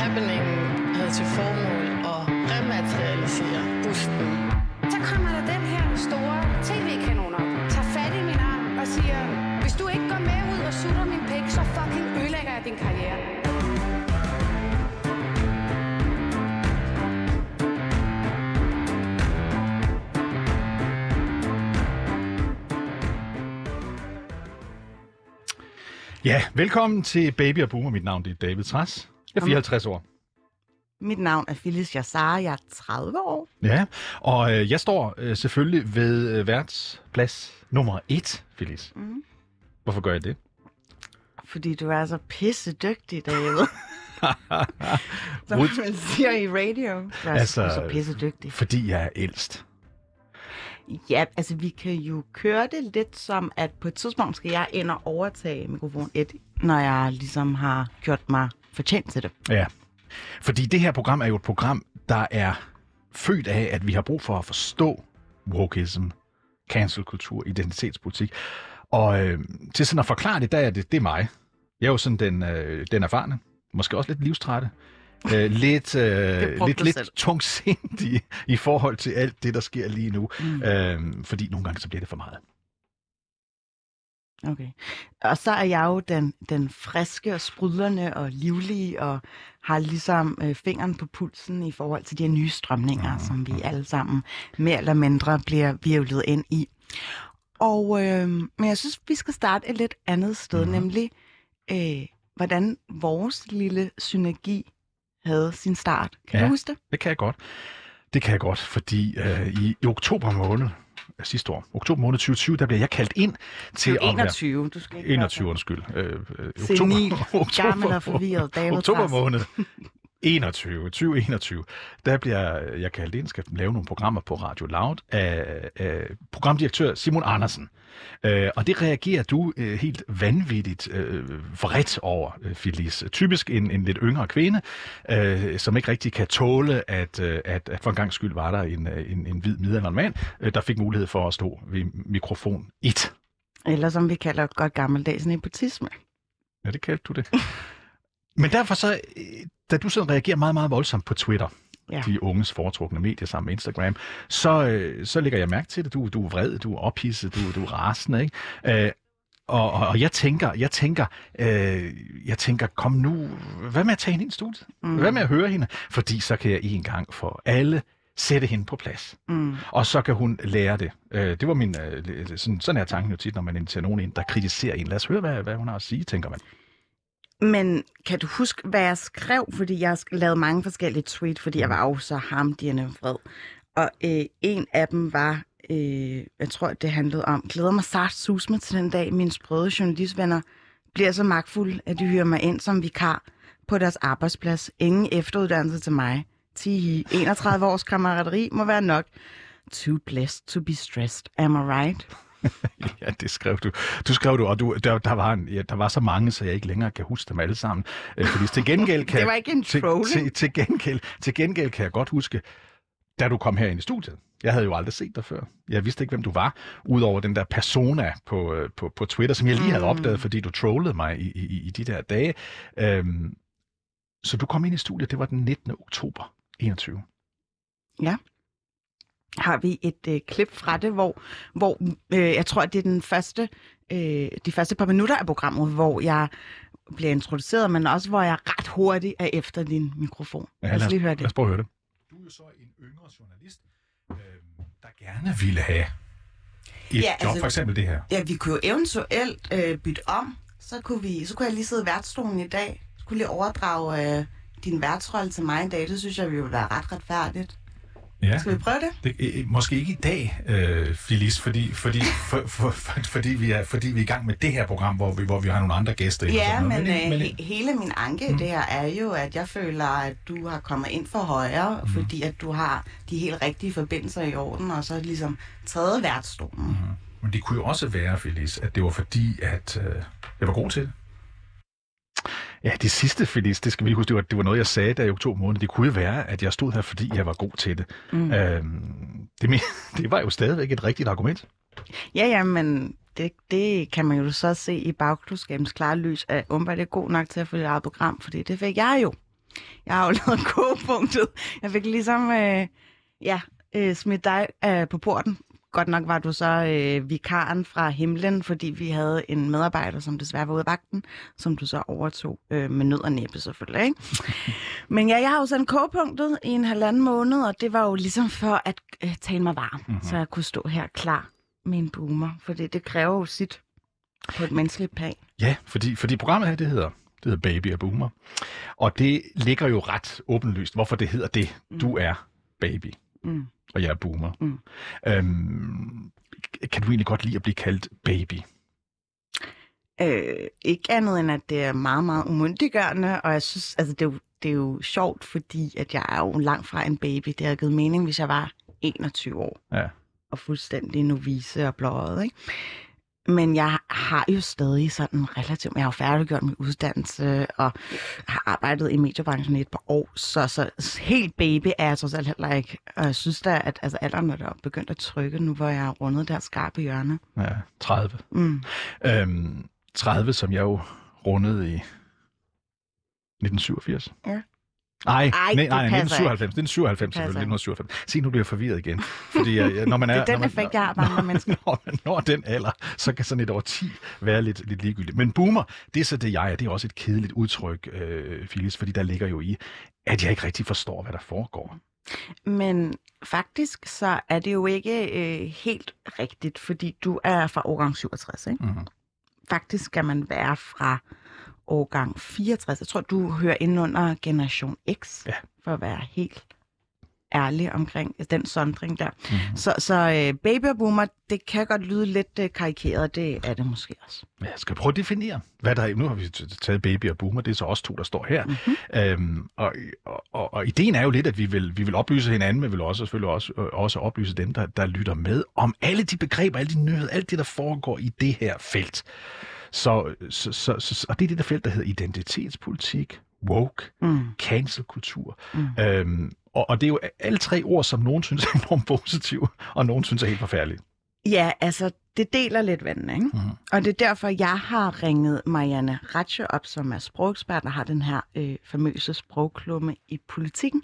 Happeningen havde til formål at rematerialisere busten. Så kommer der den her store tv-kanon op, tager fat i min arm og siger, hvis du ikke går med ud og sutter min pik, så fucking ødelægger jeg din karriere. Ja, velkommen til Baby og Boomer. Mit navn det er David Træs. Jeg er 54 år. Mit navn er Phyllis Jassar, jeg er 30 år. Ja, og øh, jeg står øh, selvfølgelig ved øh, værtsplads nummer 1, Phyllis. Mhm. Hvorfor gør jeg det? Fordi du er så pisse dygtig, David. Som man siger i radio. Du er altså, så pisse dygtig. Fordi jeg er ældst. Ja, altså vi kan jo køre det lidt som, at på et tidspunkt skal jeg ind og overtage mikrofon 1, når jeg ligesom har gjort mig fortjent til det. Ja. Fordi det her program er jo et program, der er født af, at vi har brug for at forstå wokeism, cancelkultur, identitetspolitik. Og øh, til sådan at forklare det, der er det, det er mig. Jeg er jo sådan den, øh, den erfarne, måske også lidt livstrætte, øh, lidt, øh, lidt, lidt selv. tungsindig i forhold til alt det, der sker lige nu. Mm. Øh, fordi nogle gange så bliver det for meget. Okay. Og så er jeg jo den, den friske og sprudlerne og livlige og har ligesom øh, fingeren på pulsen i forhold til de her nye strømninger, som vi alle sammen mere eller mindre bliver virvlet ind i. Og øh, men jeg synes, vi skal starte et lidt andet sted, mm-hmm. nemlig øh, hvordan vores lille synergi havde sin start. Kan Ja. du huske det? Det kan jeg godt. Det kan jeg godt, fordi øh, i, i oktober måned sidste år, oktober måned 2020, der blev jeg kaldt ind til Det er at være... 21, du skal ikke 21, undskyld. Øh, øh, Senil, gammel og forvirret David oktober måned 21, 2021, der bliver jeg kaldt ind, skal lave nogle programmer på Radio Loud af, af programdirektør Simon Andersen. Øh, og det reagerer du øh, helt vanvittigt øh, vredt over, øh, Phyllis. Typisk en, en lidt yngre kvinde, øh, som ikke rigtig kan tåle, at, øh, at, at for en gang skyld var der en, øh, en, en hvid midaldrende mand, øh, der fik mulighed for at stå ved mikrofon 1. Eller som vi kalder godt gammeldags nepotisme. Ja, det kaldte du det. Men derfor så, øh, da du sådan reagerer meget, meget voldsomt på Twitter, Ja. de unges foretrukne medier sammen med Instagram, så, øh, så lægger jeg mærke til det. Du, du er vred, du er ophidset, du, du er rasende, ikke? Øh, og, og, og jeg tænker, jeg tænker, øh, jeg tænker, kom nu, hvad med at tage hende ind i studiet? Mm. Hvad med at høre hende? Fordi så kan jeg en gang for alle sætte hende på plads. Mm. Og så kan hun lære det. Øh, det var min, øh, sådan, sådan er tanken jo tit, når man inviterer nogen ind, der kritiserer en. Lad os høre, hvad, hvad hun har at sige, tænker man. Men kan du huske, hvad jeg skrev? Fordi jeg lavet mange forskellige tweet, fordi jeg var jo så hamdierne vred. Og øh, en af dem var, øh, jeg tror, det handlede om, glæder mig sart sus med til den dag, mine sprøde journalistvenner bliver så magtfulde, at de hyrer mig ind som vikar på deres arbejdsplads. Ingen efteruddannelse til mig. Tihi, 31 års kammerateri må være nok. Too blessed to be stressed. Am I right? Ja, det skrev du. Du skrev du, og du, der, der, var en, ja, der var så mange, så jeg ikke længere kan huske dem alle sammen. Øh, fordi til gengæld kan Det var ikke en til, trolling. til, til, gengæld, til gengæld kan jeg godt huske, da du kom her ind i studiet. Jeg havde jo aldrig set dig før. Jeg vidste ikke, hvem du var, udover den der persona på, øh, på, på Twitter, som jeg lige havde Mm. opdaget, fordi du trollede mig i, i, i de der dage. Øhm, så du kom ind i studiet, det var den 19. oktober 21. har vi et øh, klip fra det, hvor, hvor øh, jeg tror, at det er den første, øh, de første par minutter af programmet, hvor jeg bliver introduceret, men også hvor jeg ret hurtigt er efter din mikrofon. Ja, lad os lige høre Lad det. os prøve at høre det. Du er jo så en yngre journalist, øh, der gerne ville have et Ja, job, altså- for eksempel det her. Ja, vi kunne jo eventuelt øh, bytte om. Så kunne, vi, så kunne jeg lige sidde i værtsstolen i dag. Så kunne jeg lige overdrage øh, din værtsrolle til mig i dag. Det synes jeg ville være ret retfærdigt. Ja. Skal vi prøve det? Det, øh, måske ikke i dag, øh, Felice, fordi, fordi, for, for, for, fordi, vi er, fordi vi er i gang med det her program, hvor vi, hvor vi har nogle andre gæster. Ja, men, noget. øh, men, he- hele min anke mm. det her er jo, at jeg føler, at du har kommet ind for højre, mm. fordi at du har de helt rigtige forbindelser i orden, og så ligesom taget værtsstolen. Mm. men det kunne jo også være, Felice, at det var fordi, at øh, jeg var god til det. Ja, det sidste, Felice, det skal vi lige huske, det var, det var noget, jeg sagde der i oktober måned. Det kunne jo være, at jeg stod her, fordi jeg var god til det. Mm. Øhm, det, det var jo stadigvæk et rigtigt argument. Ja, ja, men det, det kan man jo så se i bagklodskabens klare lys, at umiddelbart er god nok til at følge eget program, fordi det fik jeg jo. Jeg har jo lavet kogepunktet. Jeg fik ligesom, øh, ja, øh, smidt dig øh, på porten. Godt nok var du så øh, vikaren fra himlen, fordi vi havde en medarbejder, som desværre var ude af vagten, som du så overtog øh, med nød og næppe selvfølgelig. Ikke? Men ja, jeg har jo sendt kogepunktet i en halvanden måned, og det var jo ligesom for at øh, tale mig varm, mm-hmm. så jeg kunne stå her klar med en boomer, for det, det kræver jo sit på et menneskeligt plan. Ja, fordi, fordi programmet her, det hedder, det hedder Baby og Boomer. Og det ligger jo ret åbenlyst, hvorfor det hedder det. Mm. Du er baby, Mm. og jeg er boomer. Mm. Øhm, kan du egentlig godt lide at blive kaldt baby? Øh, ikke andet end, at det er meget, meget umyndiggørende, og jeg synes, altså det er, jo, det er jo sjovt, fordi at jeg er jo langt fra en baby. Det havde givet mening, hvis jeg var 21 år Ja. og fuldstændig novice og blåret, ikke? Men jeg har jo stadig sådan relativt... Jeg har jo færdiggjort min uddannelse og har arbejdet i mediebranchen i et par år, så, så helt baby er jeg trods alt heller ikke. Og jeg synes da, at altså, alderen er der begyndt at trykke nu, hvor jeg har rundet der skarpe hjørne. ja 30. Mm. Øhm, 30, som jeg jo rundede i 1987. Ja. Nej, Ej, nej, nej, passer 1997. Det er 97, Passer selvfølgelig. 1997. Se, nu bliver jeg forvirret igen. Fordi jeg, jeg- når man er, Det er den når man, effekt, jeg har mennesker. Når man når den alder, så kan sådan et over 10 være lidt, lidt ligegyldigt. Men boomer, det er så det, jeg er. Det er også et kedeligt udtryk, øh, Phyllis, fordi der ligger jo i, at jeg ikke rigtig forstår, hvad der foregår. Men faktisk så er det jo ikke øh, helt rigtigt, fordi du er fra årgang 67, ikke? Mhm. Faktisk skal man være fra årgang 64. Jeg tror, du hører ind under generation X, Ja. for at være helt ærlig omkring den sondring der. Mhm. Så, så øh, baby og boomer, det kan godt lyde lidt øh, karikeret, det er det måske også. Ja, jeg skal prøve at definere, hvad der er. Nu har vi taget baby og boomer, det er så også to, der står her. Mhm. Øhm, og, og, og, og ideen er jo lidt, at vi vil, vi vil oplyse hinanden, men vi vil også selvfølgelig også, øh, også oplyse dem, der, der lytter med, om alle de begreber, alle de nyheder, alt det, der foregår i det her felt. Så, så, så, så, og det er det der felt, der hedder identitetspolitik, woke, Mm. cancelkultur. Mm. Øhm, og, og det er jo alle tre ord, som nogen synes er enormt positive, og nogen synes er helt forfærdelige. Ja, altså, det deler lidt vandene, ikke? Mhm. Og det er derfor, jeg har ringet Marianne Ratche op, som er sprogekspert og har den her øh, famøse sprogklumme i politikken.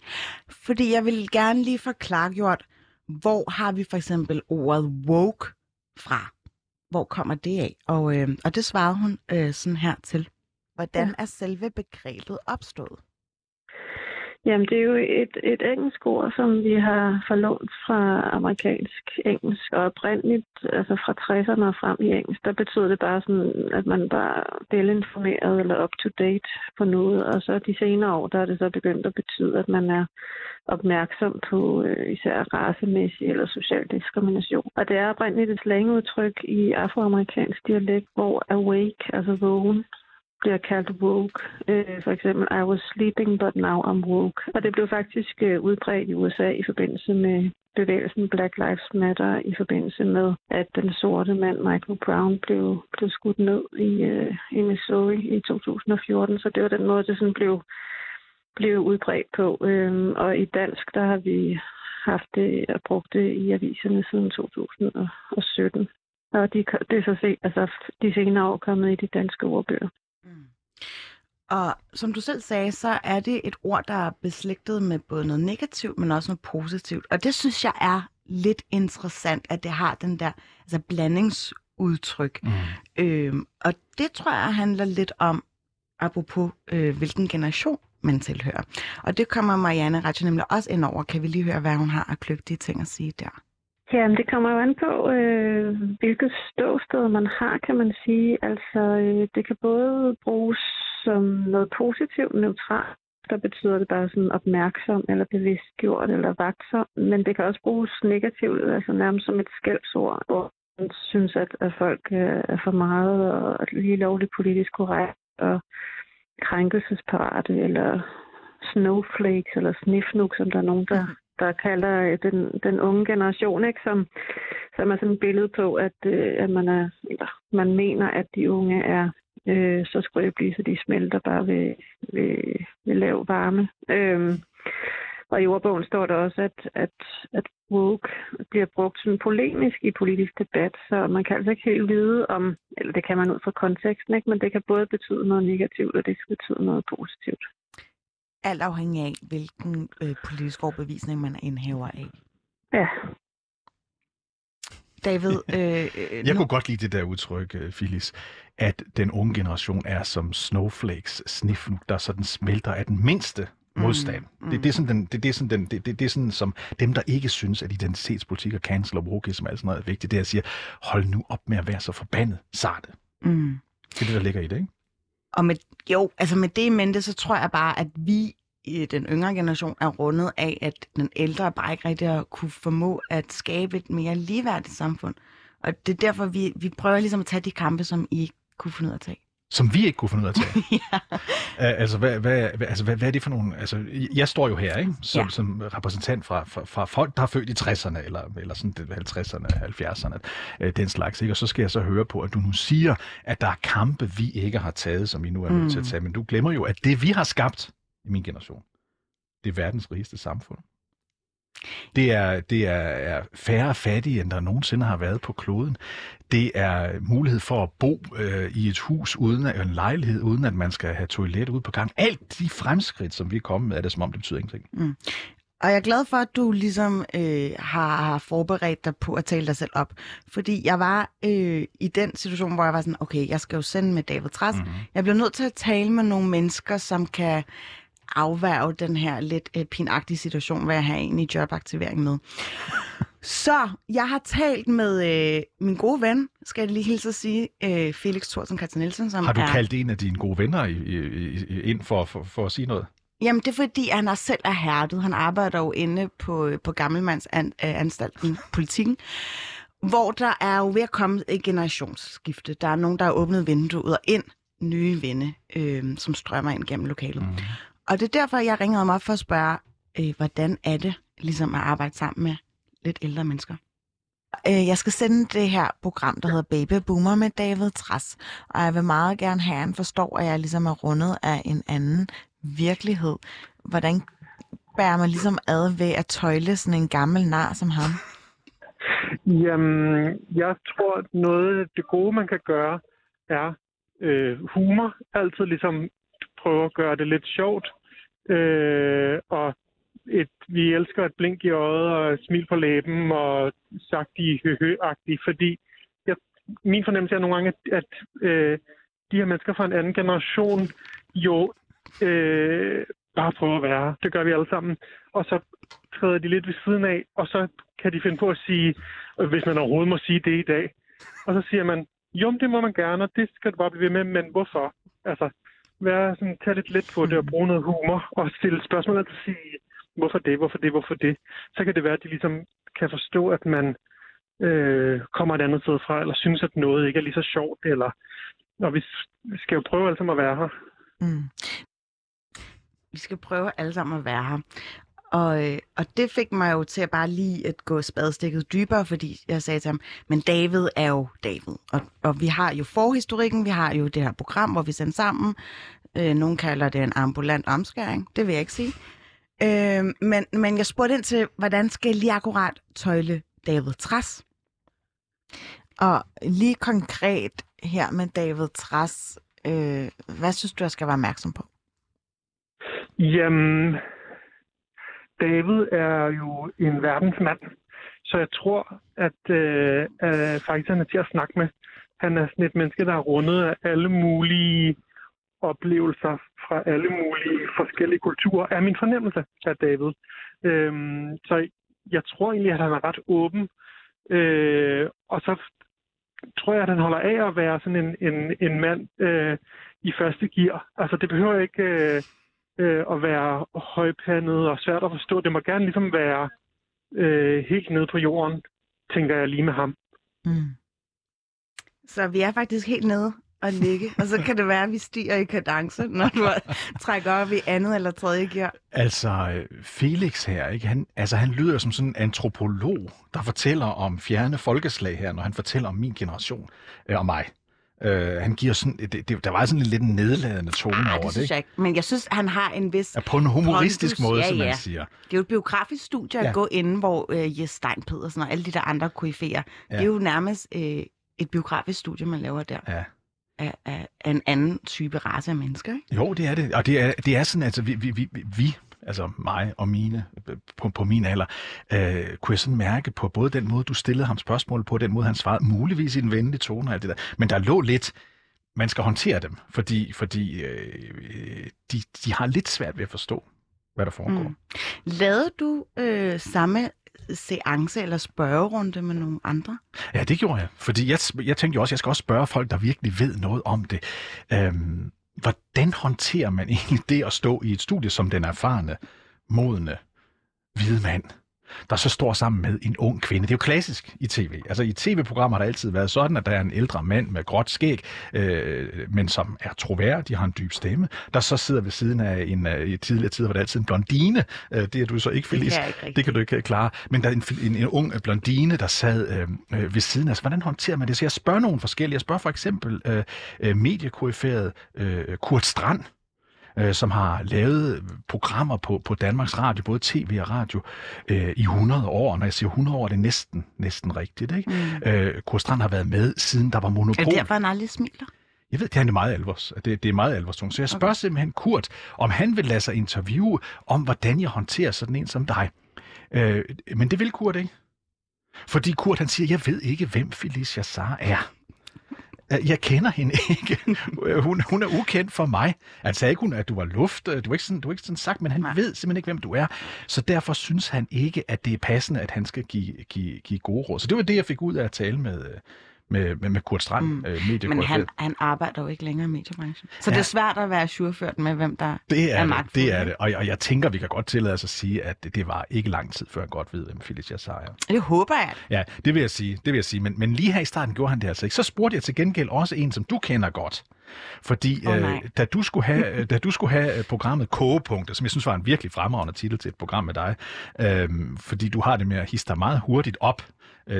Fordi jeg vil gerne lige få klargjort, hvor har vi for eksempel ordet woke fra? Hvor kommer det af? Og, øh, og det svarede hun øh, sådan her til. Hvordan er selve begrebet opstået? Jamen, det er jo et, et engelsk ord, som vi har forlånt fra amerikansk engelsk, og oprindeligt, altså fra 60'erne og frem i engelsk, der betyder det bare sådan, at man bare er velinformeret eller up-to-date på noget, og så de senere år, der er det så begyndt at betyde, at man er opmærksom på øh, især racemæssig eller social diskrimination. Og det er oprindeligt et slangudtryk i afroamerikansk dialekt, hvor awake, altså vågen, bliver kaldt woke. Øh, for eksempel, I was sleeping, but now I'm woke. Og det blev faktisk øh, udbredt i USA i forbindelse med bevægelsen Black Lives Matter, i forbindelse med, at den sorte mand Michael Brown blev, blev skudt ned i, øh, i Missouri i 2014. Så det var den måde, det sådan blev, blev udbredt på. Øh, og i dansk, der har vi haft det og brugt det i aviserne siden 2017. Og de, det er så se, altså, de senere år kommet i de danske ordbøger. Og som du selv sagde, så er det et ord, der er beslægtet med både noget negativt, men også noget positivt. Og det synes jeg er lidt interessant, at det har den der altså blandingsudtryk. Mm. Øhm, og det tror jeg handler lidt om, apropos øh, hvilken generation man tilhører. Og det kommer Marianne Ratche nemlig også ind over. Kan vi lige høre, hvad hun har af kløgtige ting at sige der? Jamen, det kommer jo an på, øh, hvilket ståsted man har, kan man sige. Altså, øh, det kan både bruges som noget positivt, neutralt, der betyder det bare sådan opmærksom, eller bevidstgjort, eller vagtsom. Men det kan også bruges negativt, altså nærmest som et skældsord, hvor man synes, at, at folk øh, er for meget og lige lovligt politisk korrekt og krænkelsesparate, eller snowflakes, eller sniffnuk, som der er nogen, der mhm der kalder øh, den, den unge generation, ikke? Som, som er sådan et billede på, at, øh, at man, er, eller, man mener, at de unge er øh, så skrøbelige, så de smelter bare ved, ved, ved lav varme. Øh, Og i ordbogen står der også, at, at, at woke bliver brugt sådan polemisk i politisk debat, så man kan altså ikke helt vide om, eller det kan man ud fra konteksten, ikke? men det kan både betyde noget negativt, og det kan betyde noget positivt. Alt afhængig af, hvilken øh, politisk overbevisning man er indhæver af. Ja, David, øh, øh, Jeg nu, kunne godt lide det der udtryk, øh, Phyllis, at den unge generation er som snowflakes snifnug, der sådan smelter af den mindste modstand. Mm, mm. Det, det, er sådan den, det, det, er sådan den, det, det, det er sådan som dem, der ikke synes, at identitetspolitik og cancel og wokeism og alt sådan noget er vigtigt, det er at sige, hold nu op med at være så forbandet sarte. mm. Det er det, der ligger i det, ikke? Og med, jo, altså med det i mente, så tror jeg bare, at vi i den yngre generation er rundet af, at den ældre bare ikke rigtig har kunne formå at skabe et mere ligeværdigt samfund. Og det er derfor, vi, vi prøver ligesom at tage de kampe, som I ikke kunne finde ud af at tage. Som vi ikke kunne finde ud af at tage. ja. Altså, hvad, hvad, altså hvad, hvad er det for nogle... Altså, jeg står jo her, ikke? Som, Ja. som repræsentant fra, fra, fra folk, der er født i 60'erne, eller, eller sådan det 50'erne, 70'erne, uh, den slags, ikke? Og så skal jeg så høre på, at du nu siger, at der er kampe, vi ikke har taget, som vi nu er nødt til at Mm. tage. Men du glemmer jo, at det, vi har skabt i min generation, det er verdens rigeste samfund. Det er, det er, er færre fattige, end der nogensinde har været på kloden. Det er mulighed for at bo øh, i et hus uden at, en lejlighed, uden at man skal have toilet ude på gang. Alt de fremskridt, som vi er kommet med, er det som om, det betyder ingenting. Og jeg er glad for, at du ligesom øh, har, har forberedt dig på at tale dig selv op. Fordi jeg var øh, i den situation, hvor jeg var sådan, okay, jeg skal jo sende med David Træs. Mhm. Mm-hmm. Jeg bliver nødt til at tale med nogle mennesker, som kan afværge den her lidt øh, pinagtige situation, hvor jeg har en i jobaktivering med. Så jeg har talt med øh, min gode ven, skal jeg lige hilse at sige, øh, Felix Thorsen Katrin Nielsen, som Har du er... kaldt en af dine gode venner i, i, i, ind for, for, for at sige noget? Jamen, det er fordi, han er selv er hærdet. Han arbejder jo inde på, på Gammelmandsanstalten, politikken, hvor der er jo ved at komme et generationsskifte. Der er nogen, der har åbnet vinduet og ind nye vinde, øh, som strømmer ind gennem lokalet. Mm. Og det er derfor, jeg ringede ham op for at spørge, øh, hvordan er det ligesom at arbejde sammen med lidt ældre mennesker? Øh, Jeg skal sende det her program, der hedder Baby Boomer med David Træs. Og jeg vil meget gerne have, at han forstår, at jeg ligesom er rundet af en anden virkelighed. Hvordan bærer man ligesom ad ved at tøjle sådan en gammel nar som ham? Jamen, jeg tror, at noget af det gode, man kan gøre, er øh, humor. Altid ligesom prøve at gøre det lidt sjovt. Øh, og et, vi elsker et blink i øjet og et smil på læben og sagt de høhø fordi jeg, min fornemmelse er nogle gange, at, at øh, de her mennesker fra en anden generation jo øh, bare prøver at være. Det gør vi alle sammen. Og så træder de lidt ved siden af, og så kan de finde på at sige, hvis man overhovedet må sige det i dag. Og så siger man, jo, det må man gerne, og det skal du bare blive ved med, men hvorfor? Altså, være sådan, tage lidt let på det og bruge noget humor, og stille spørgsmål og sige, hvorfor det, hvorfor det, hvorfor det. Så kan det være, at de ligesom kan forstå, at man øh, kommer et andet sted fra, eller synes, at noget ikke er lige så sjovt, eller og vi, vi skal jo prøve alle sammen at være her. Mm. Vi skal prøve alle sammen at være her. Og, øh, og det fik mig jo til at bare lige at gå spadestikket dybere, fordi jeg sagde til ham, men David er jo David. Og, og vi har jo forhistorikken, vi har jo det her program, hvor vi sender sammen. Øh, nogen kalder det en ambulant omskæring, det vil jeg ikke sige. Øh, men, men jeg spurgte ind til, hvordan skal jeg lige akkurat tøjle David Træs? Og lige konkret her med David Træs, øh, hvad synes du, jeg skal være opmærksom på? Jamen, David er jo en verdensmand, så jeg tror, at øh, øh, faktisk han er til at snakke med. Han er sådan et menneske, der er rundet af alle mulige oplevelser fra alle mulige forskellige kulturer, er min fornemmelse af David. Øhm, så jeg tror egentlig, at han er ret åben. Øh, og så tror jeg, at han holder af at være sådan en, en, en mand øh, i første gear. Altså det behøver ikke øh, øh, at være højpandet og svært at forstå. Det må gerne ligesom være øh, helt nede på jorden, tænker jeg lige med ham. Mm. Så vi er faktisk helt nede og ligge, og så kan det være, at vi stiger i kadence, når du trækker op i andet eller tredje gear. Altså, Felix her, ikke? Han, altså, han lyder som sådan en antropolog, der fortæller om fjerne folkeslag her, når han fortæller om min generation øh, og mig. Øh, han giver sådan, det, det, der var sådan lidt en nedladende tone Ah, over det det, synes ikke? jeg ikke. Men jeg synes, han har en vis... Ja, på en humoristisk Pondus, måde, ja, som man ja. siger. Det er jo et biografisk studie at Ja. gå inde, hvor øh, Jes Stein Pedersen og alle de der andre koryfærer, ja. det er jo nærmest øh, et biografisk studie, man laver der Ja. Af, af, af en anden type race af mennesker. Ikke? Jo, det er det. Og det er, det er sådan, altså vi, vi, vi, vi altså mig og mine på, på min alder, øh, kunne jeg sådan mærke på både den måde, du stillede ham spørgsmål på, og den måde, han svarede, muligvis i en venlig tone og alt det der. Men der lå lidt, man skal håndtere dem, fordi, fordi øh, de, de har lidt svært ved at forstå, hvad der foregår. Mm. Lavede du øh, samme seance eller spørgerunde med nogle andre? Ja, det gjorde jeg. Fordi jeg, jeg tænkte jo også, at jeg skal også spørge folk, der virkelig ved noget om det. Øhm, hvordan håndterer man egentlig det at stå i et studie som den erfarne, modne, hvide mand, der så står sammen med en ung kvinde. Det er jo klassisk i tv. Altså i tv-programmer har det altid været sådan, at der er en ældre mand med gråt skæg, øh, men som er troværdig, har en dyb stemme, der så sidder ved siden af en, øh, i tidligere tider var det altid en blondine. Øh, det er du så ikke, Felice. jeg ikke det kan du ikke øh, klare. Men der er en, en, en ung blondine, der sad øh, øh, ved siden af. Altså, hvordan håndterer man det? Så jeg spørger nogle forskellige. Jeg spørger for eksempel øh, mediekoryfæret øh, Kurt Strand, øh, som har lavet programmer på, på Danmarks Radio, både tv og radio, øh, i 100 år. Når jeg siger 100 år, er det næsten, næsten rigtigt. Ikke? Mm. Øh, Kurt Strand har været med, siden der var Er monopol. det derfor, han aldrig smiler? Jeg ved, det er meget alvors. Det, det er meget alvorstungt. Så jeg spørger okay. simpelthen Kurt, om han vil lade sig interviewe om, hvordan jeg håndterer sådan en som dig. Øh, men det vil Kurt ikke. Fordi Kurt han siger, jeg ved ikke, hvem Felicia Sara er. Øh, Jeg kender hende ikke. Hun, hun er ukendt for mig. Han sagde ikke, hun, at du var luft. Du er ikke sådan, du er ikke sådan sagt, men han Nej. Nej. ved simpelthen ikke, hvem du er. Så derfor synes han ikke, at det er passende, at han skal give, give, give gode råd. Så det var det, jeg fik ud af at tale med, med, med, med Kurt Strand, mm. Øh, Men han, han arbejder jo ikke længere i mediebranchen. Så Ja. det er svært at være surført med, hvem der Det er, er det, magtfuld, det er det. Og, og jeg tænker, vi kan godt tillade os at sige, at det, det var ikke lang tid, før han godt ved, hvem Felicia Sejr er. Det håber jeg. Ja, det vil jeg sige. Det vil jeg sige. Men, men lige her i starten gjorde han det altså ikke. Så spurgte jeg til gengæld også en, som du kender godt. Fordi Åh, øh, da, du skulle have, da du skulle have programmet Kogepunkter, som jeg synes var en virkelig fremragende titel til et program med dig, øh, fordi du har det med at hisse dig meget hurtigt op,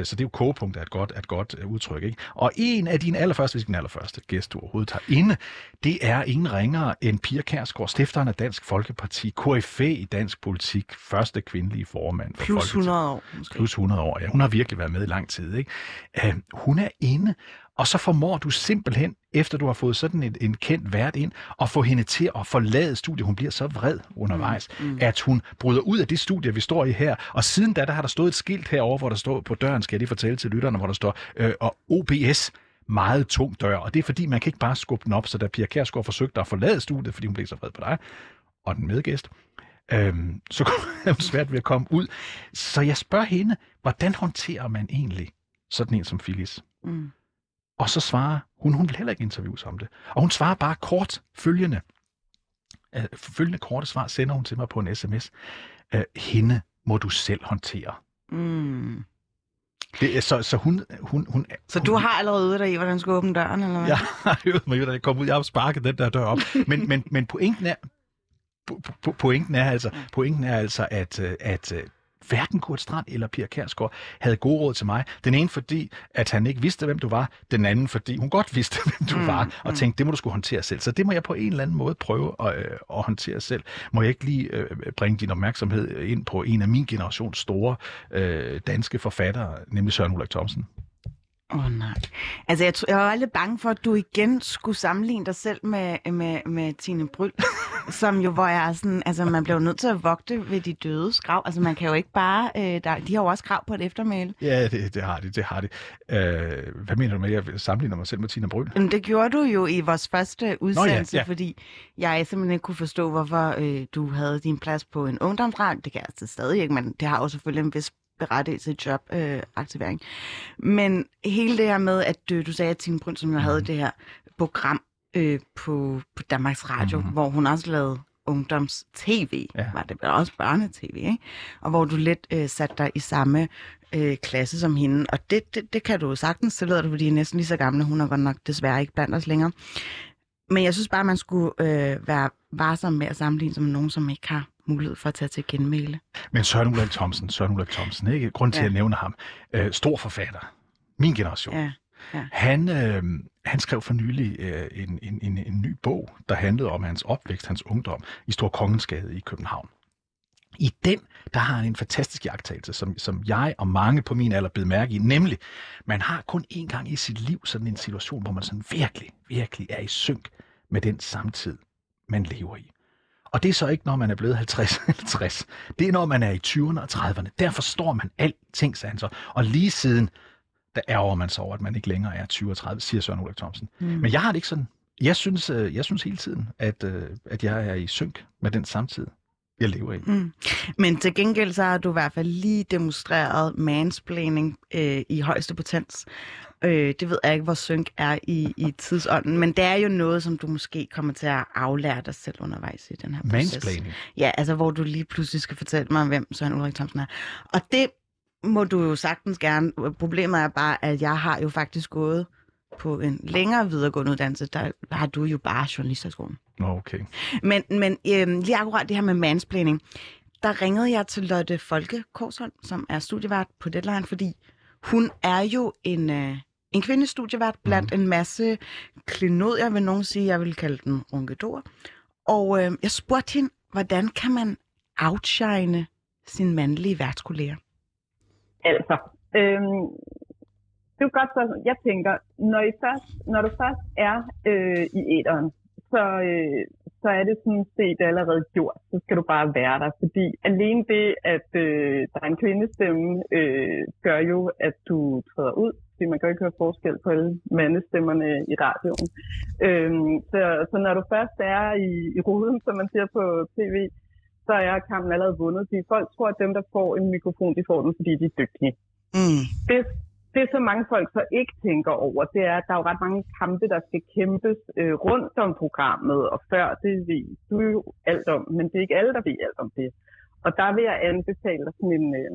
så det er jo kogepunkter er et godt, er et godt øh, udtryk. Ikke? Og en af dine allerførste, hvis den allerførste gæst, du overhovedet tager inde, det er ingen ringere end Pia Kærsgaard, stifteren af Dansk Folkeparti, KFA i dansk politik, første kvindelige formand for Plus Folketinget 100 år, måske. plus 100 år. Ja, hun har virkelig været med i lang tid. Ikke? Uh, hun er inde, og så formår du simpelthen, efter du har fået sådan en, en kendt vært ind, at få hende til at forlade studiet. Hun bliver så vred undervejs, mm, mm. at hun bryder ud af det studie, vi står i her. Og siden da, der har der stået et skilt herover, hvor der står på døren, skal jeg lige fortælle til lytterne, hvor der står øh, og OBS meget tung dør, og det er fordi, man kan ikke bare skubbe den op, så da Pia Kjærsgaard forsøgte at forlade studiet, fordi hun blev så vred på dig, og den medgæst, øhm, så er hun svært ved at komme ud. Så jeg spørger hende, hvordan håndterer man egentlig sådan en som Phyllis? Mm. Og så svarer hun, hun vil heller ikke interviews om det. Og hun svarer bare kort følgende. Øh, følgende korte svar sender hun til mig på en sms. Øh, hende må du selv håndtere. Mm. Det, så, så hun, hun, hun, Så du har allerede øvet dig i, hvordan du skal åbne døren, eller hvad? Jeg har øvet mig, i, da jeg kom ud. Jeg har sparket den der dør op. Men, men, men pointen er, po- po- pointen er altså, pointen er altså at, øh, at øh, hverken Kurt Strand eller Pia Kærsgaard havde gode råd til mig. Den ene fordi, at han ikke vidste, hvem du var. Den anden fordi, hun godt vidste, hvem du mm, var. Og tænkte, det må du skulle håndtere selv. Så det må jeg på en eller anden måde prøve at, øh, at håndtere selv. Må jeg ikke lige øh, bringe din opmærksomhed ind på en af min generations store øh, danske forfattere, nemlig Søren Ulrik Thomsen? Åh oh, nej. Altså, jeg, jeg var lidt bange for, at du igen skulle sammenligne dig selv med, med, med Tine Bryl, som jo, hvor jeg er sådan, altså, man bliver jo nødt til at vogte ved de dødes grav. Altså, man kan jo ikke bare, øh, der, de har jo også krav på et eftermæle. Ja, det, det har de, det har de. Øh, hvad mener du med, at jeg sammenligner mig selv med Tina Bryl? Men det gjorde du jo i vores første udsendelse, ja. fordi jeg simpelthen ikke kunne forstå, hvorfor øh, du havde din plads på en ungdomsradio. Det kan jeg altså stadig ikke, men det har jo selvfølgelig en vis berettigelse til jobaktivering. Øh, men hele det her med, at øh, du sagde, at Tine Brun, som jo havde det her program øh, på, på Danmarks Radio, mm-hmm. hvor hun også lavede ungdoms-tv, Ja. var det vel også børnetv, ikke? Og hvor du lidt øh, satte dig i samme øh, klasse som hende. Og det, det, det kan du jo sagtens tillade dig, fordi I er næsten lige så gamle. Hun er godt nok desværre ikke blandt os længere. Men jeg synes bare, man skulle øh, være varsom med at sammenligne sig med nogen, som ikke har mulighed for at tage til genmæle. Men Søren Ulrik Thomsen, Søren Ulrik Thomsen, ikke? Grunden til, at Ja. jeg nævner ham. Øh, stor forfatter. Min generation. Ja. Ja. Han, øh, han skrev for nylig øh, en, en, en, en ny bog, der handlede om hans opvækst, hans ungdom i Stor Kongensgade i København. I den, der har han en fantastisk jagttagelse, som, som jeg og mange på min alder blev mærke i, nemlig, man har kun én gang i sit liv sådan en situation, hvor man sådan virkelig, virkelig er i synk med den samtid, man lever i. Og det er så ikke, når man er blevet 50 eller 60. Det er, når man er i 20'erne og 30'erne. Der forstår man alting, sagde han så. Og lige siden, der ærger man sig over, at man ikke længere er 20 og 30, siger Søren Ulrik Thomsen. Mm. Men jeg har det ikke sådan. Jeg synes, øh, jeg synes hele tiden, at, øh, at jeg er i synk med den samtid, jeg lever i. Mm. Men til gengæld så har du i hvert fald lige demonstreret mansplaining øh, i højeste potens. Øh, det ved jeg ikke, hvor synk er i, i tidsånden, men det er jo noget, som du måske kommer til at aflære dig selv undervejs i den her proces. Ja, altså hvor du lige pludselig skal fortælle mig, hvem Søren Ulrik Thomsen er. Og det må du jo sagtens gerne. Problemet er bare, at jeg har jo faktisk gået på en længere videregående uddannelse, der har du jo bare journalisterskolen. Okay. Men, men øhm, lige akkurat det her med mansplaining, der ringede jeg til Lotte Folke Korsholm, som er studievært på Deadline, fordi hun er jo en, øh, en kvindestudievært blandt mm. en masse klenod, jeg vil nogen sige, jeg vil kalde den runkedor. Og øh, jeg spurgte hende, hvordan kan man outshine sin mandlige værtskolleger? Altså, øhm, det er jo godt spørgsmål. Jeg tænker, når, I først, når du først er øh, i æderen, så, øh, så er det sådan set allerede gjort. Så skal du bare være der. Fordi alene det, at øh, der er en kvindestemme, øh, gør jo, at du træder ud. Fordi man kan jo ikke høre forskel på alle mandestemmerne i radioen. Øh, så, så når du først er i, i ruden, som man siger på tv, så er kampen allerede vundet. Fordi folk tror, at dem, der får en mikrofon, de får den, fordi de er dygtige. Mm. Det, det, som mange folk så ikke tænker over, det er, at der er jo ret mange kampe, der skal kæmpes øh, rundt om programmet, og før det ved du jo alt om, men det er ikke alle, der ved alt om det. Og der vil jeg anbefale sådan en, øh,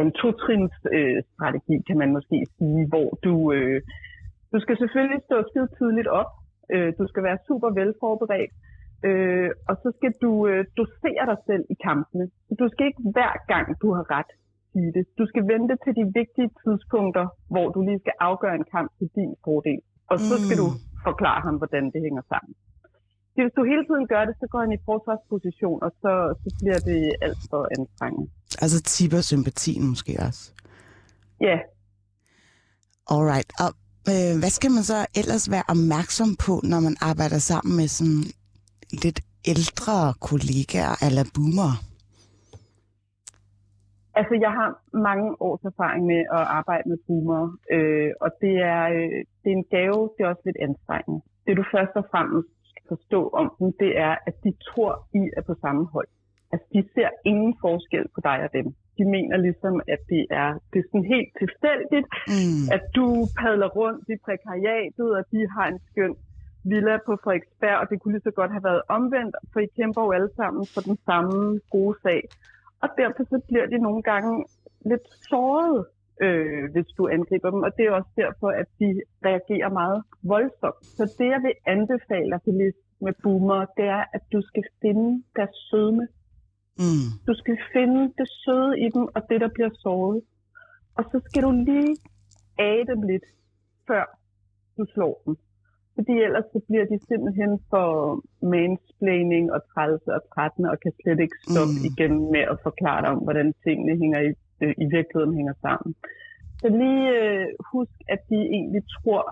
en totrins øh, strategi, kan man måske sige, hvor du, øh, du skal selvfølgelig stå skide tidligt op, øh, du skal være super velforberedt, øh, og så skal du øh, dosere dig selv i kampene. Så du skal ikke hver gang, du har ret, sige det. Du skal vente til de vigtige tidspunkter, hvor du lige skal afgøre en kamp til din fordel. Og så skal Mm. du forklare ham, hvordan det hænger sammen. Så hvis du hele tiden gør det, så går han i forsvarsposition, og så, så bliver det alt for anstrengende. Altså tipper sympatien måske også. Ja, Alright. Og øh, hvad skal man så ellers være opmærksom på, når man arbejder sammen med sådan lidt ældre kollegaer eller boomer? Altså, jeg har mange års erfaring med at arbejde med boomer, øh, og det er, øh, det er en gave, det er også lidt anstrengende. Det du først og fremmest skal forstå om dem, det er, at de tror, I er på samme hold. Altså, de ser ingen forskel på dig og dem. De mener ligesom, at det er, det er sådan helt tilfældigt, Mm. at du padler rundt i prekariatet, og de har en skøn villa på Frederiksberg, og det kunne lige så godt have været omvendt, for I kæmper jo alle sammen for den samme gode sag. Og derfor så bliver de nogle gange lidt såret, øh, hvis du angriber dem, og det er også derfor, at de reagerer meget voldsomt. Så det, jeg vil anbefale dig, Felice, med boomer, det er, at du skal finde deres sødme. Mm. Du skal finde det søde i dem, og det, der bliver såret. Og så skal du lige age dem lidt, før du slår dem. Fordi ellers så bliver de simpelthen for mansplaining og trælse og trættende, og kan slet ikke stoppe Mm. igen med at forklare dig om, hvordan tingene hænger i, øh, i virkeligheden hænger sammen. Så lige øh, husk, at de egentlig tror,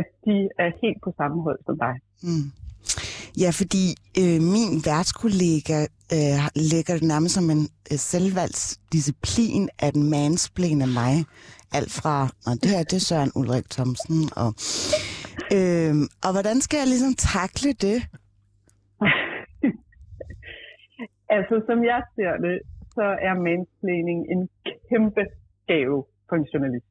at de er helt på samme hold som dig. Mm. Ja, fordi øh, min værtskollega øh, lægger det nærmest som en øh, selvvalgsdisciplin at mansplane mig. Alt fra, og det her det er Søren Ulrik Thomsen. Og, øh, og hvordan skal jeg ligesom takle det? Altså, som jeg ser det, så er mansplaining en kæmpe gave for en journalist.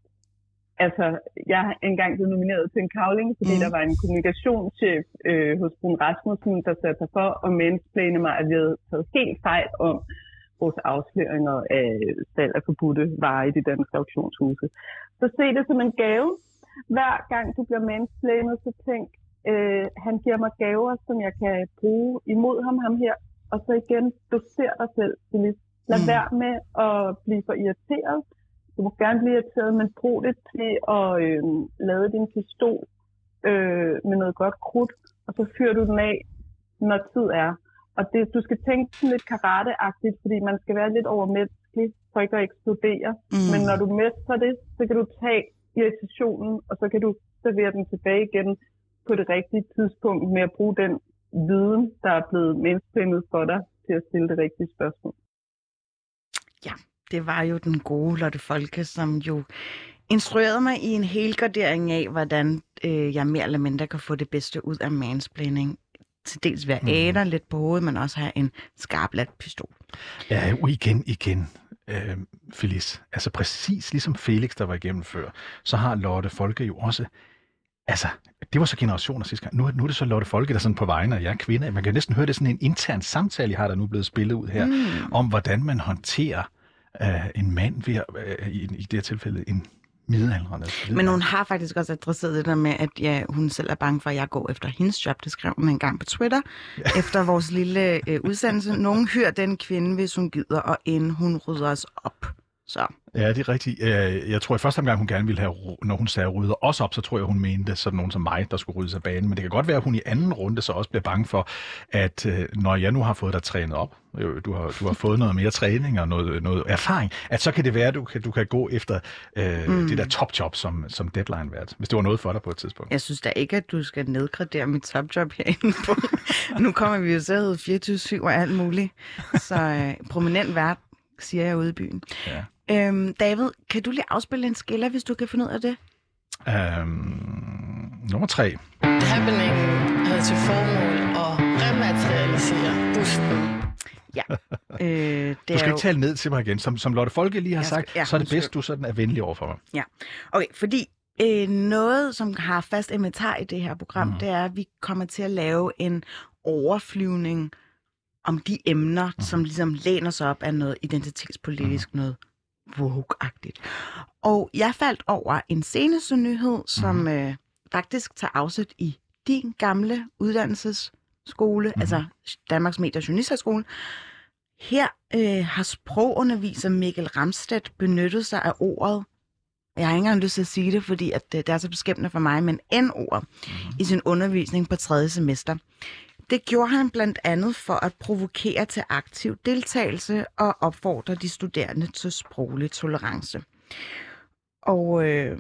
Altså, jeg har engang blevet nomineret til en kavling, fordi Mm. mm. der var en kommunikationschef øh, hos Brun Rasmussen, der satte sig for at mansplane mig, at vi havde taget helt fejl om vores afsløringer af salg af forbudte varer i de danske auktionshuse. Så se det som en gave. Hver gang du bliver mansplanet, så tænk, øh, han giver mig gaver, som jeg kan bruge imod ham, ham her. Og så igen, doser dig selv, Philip. Lad mm. være med at blive for irriteret. du må gerne blive irriteret, men brug det til at øh, lade din pistol øh, med noget godt krudt, og så fyrer du den af, når tid er. Og det, du skal tænke sådan lidt karateagtigt, fordi man skal være lidt overmenneskelig for ikke at eksplodere. Mm. Men når du mestrer det, så kan du tage irritationen, og så kan du servere den tilbage igen på det rigtige tidspunkt med at bruge den viden, der er blevet mainstreamet for dig til at stille det rigtige spørgsmål. Ja, det var jo den gode Lotte Folke, som jo instruerede mig i en helgardering af, hvordan øh, jeg mere eller mindre kan få det bedste ud af mansplaining. Til dels være æder lidt på hovedet, men også have en skarplat pistol. Ja, jo igen, igen, øh, Felice. Altså præcis ligesom Felix, der var igennem før, så har Lotte Folke jo også Altså, det var så generationer sidste gang. Nu, nu er det så Lotte Folke, der sådan på vegne af jer kvinder. Man kan næsten høre det sådan en intern samtale, I har der nu blevet spillet ud her, mm. om hvordan man håndterer øh, en mand ved, øh, i, i det her tilfælde en middelaldrende. Men hun har faktisk også adresseret det der med, at ja, hun selv er bange for, at jeg går efter hendes job. Det skrev hun en gang på Twitter, ja. efter vores lille øh, udsendelse. Nogen hører den kvinde, hvis hun gider, og inden hun rydder os op. Så. Ja, det er rigtigt. Jeg tror, at første gang, hun gerne ville have, når hun sagde rydder os op, så tror jeg, hun mente sådan nogen som mig, der skulle rydde af banen. Men det kan godt være, at hun i anden runde så også bliver bange for, at øh, når jeg nu har fået dig trænet op, øh, du har, du har fået noget mere træning og noget, noget erfaring, at så kan det være, at du kan, du kan gå efter øh, mm. det der topjob som, som deadline vært, hvis det var noget for dig på et tidspunkt. Jeg synes da ikke, at du skal nedgradere mit topjob herinde på. nu kommer vi jo til at hedde 24-7 og alt muligt. Så øh, prominent vært, siger jeg ude i byen. Ja. Øhm, David, kan du lige afspille en skiller, hvis du kan finde ud af det? Øhm, nummer tre. Happeningen havde til formål at rematerialisere busten. Ja. øh, det Du skal er ikke tale ned til mig igen. Som, som Lotte Folke lige har skal- sagt, ja, så er det bedst, du sådan er venlig over for mig. Ja, okay, fordi øh, noget, som har fast inventar i det her program, mm. det er, at vi kommer til at lave en overflyvning om de emner, mm. som ligesom læner sig op af noget identitetspolitisk, mm. noget woke-agtigt. Og jeg faldt over en seneste nyhed, som mm. øh, faktisk tager afsæt i din gamle uddannelsesskole, mm. altså Danmarks Medie- og Journalisterskole. Her øh, har sprogunderviser Mikkel Ramstedt benyttet sig af ordet jeg har ikke engang lyst til at sige det, fordi at det, det er så beskæmmende for mig, men N-ord mm. i sin undervisning på tredje semester. Det gjorde han blandt andet for at provokere til aktiv deltagelse og opfordre de studerende til sproglig tolerance. Og øh,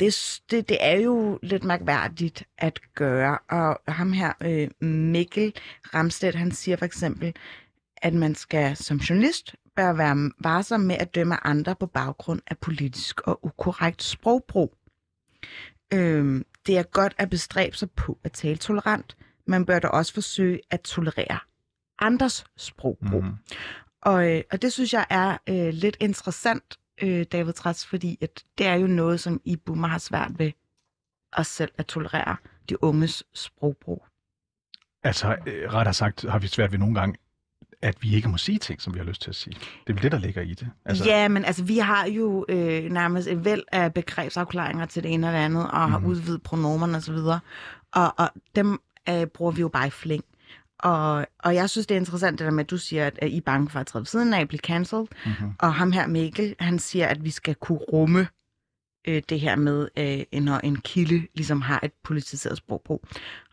det, det, det er jo lidt mærkværdigt at gøre. Og ham her, øh, Mikkel Ramstedt, han siger for eksempel, at man skal som journalist bør være varsom med at dømme andre på baggrund af politisk og ukorrekt sprogbrug. Øh, det er godt at bestræbe sig på at tale tolerant. Man bør da også forsøge at tolerere andres sprogbrug. Mm. Og, øh, og det synes jeg er øh, lidt interessant, øh, David Træs, fordi at det er jo noget, som I boomer har svært ved os selv at tolerere de unges sprogbrug. Altså, øh, rettere sagt har vi svært ved nogle gange, at vi ikke må sige ting, som vi har lyst til at sige. Det er vel det, der ligger i det. Altså... Ja, men altså, vi har jo øh, nærmest et væld af begrebsafklaringer til det ene og det andet, og har Mhm. udvidet pronomerne osv., og, og dem øh, bruger vi jo bare i flæng. Og, og jeg synes, det er interessant det der med, at du siger, at, I er bange for at træde ved siden af at blive cancelled, Mhm. og ham her, Mikkel, han siger, at vi skal kunne rumme øh, det her med, øh, når en kilde ligesom har et politiseret sprogbrug.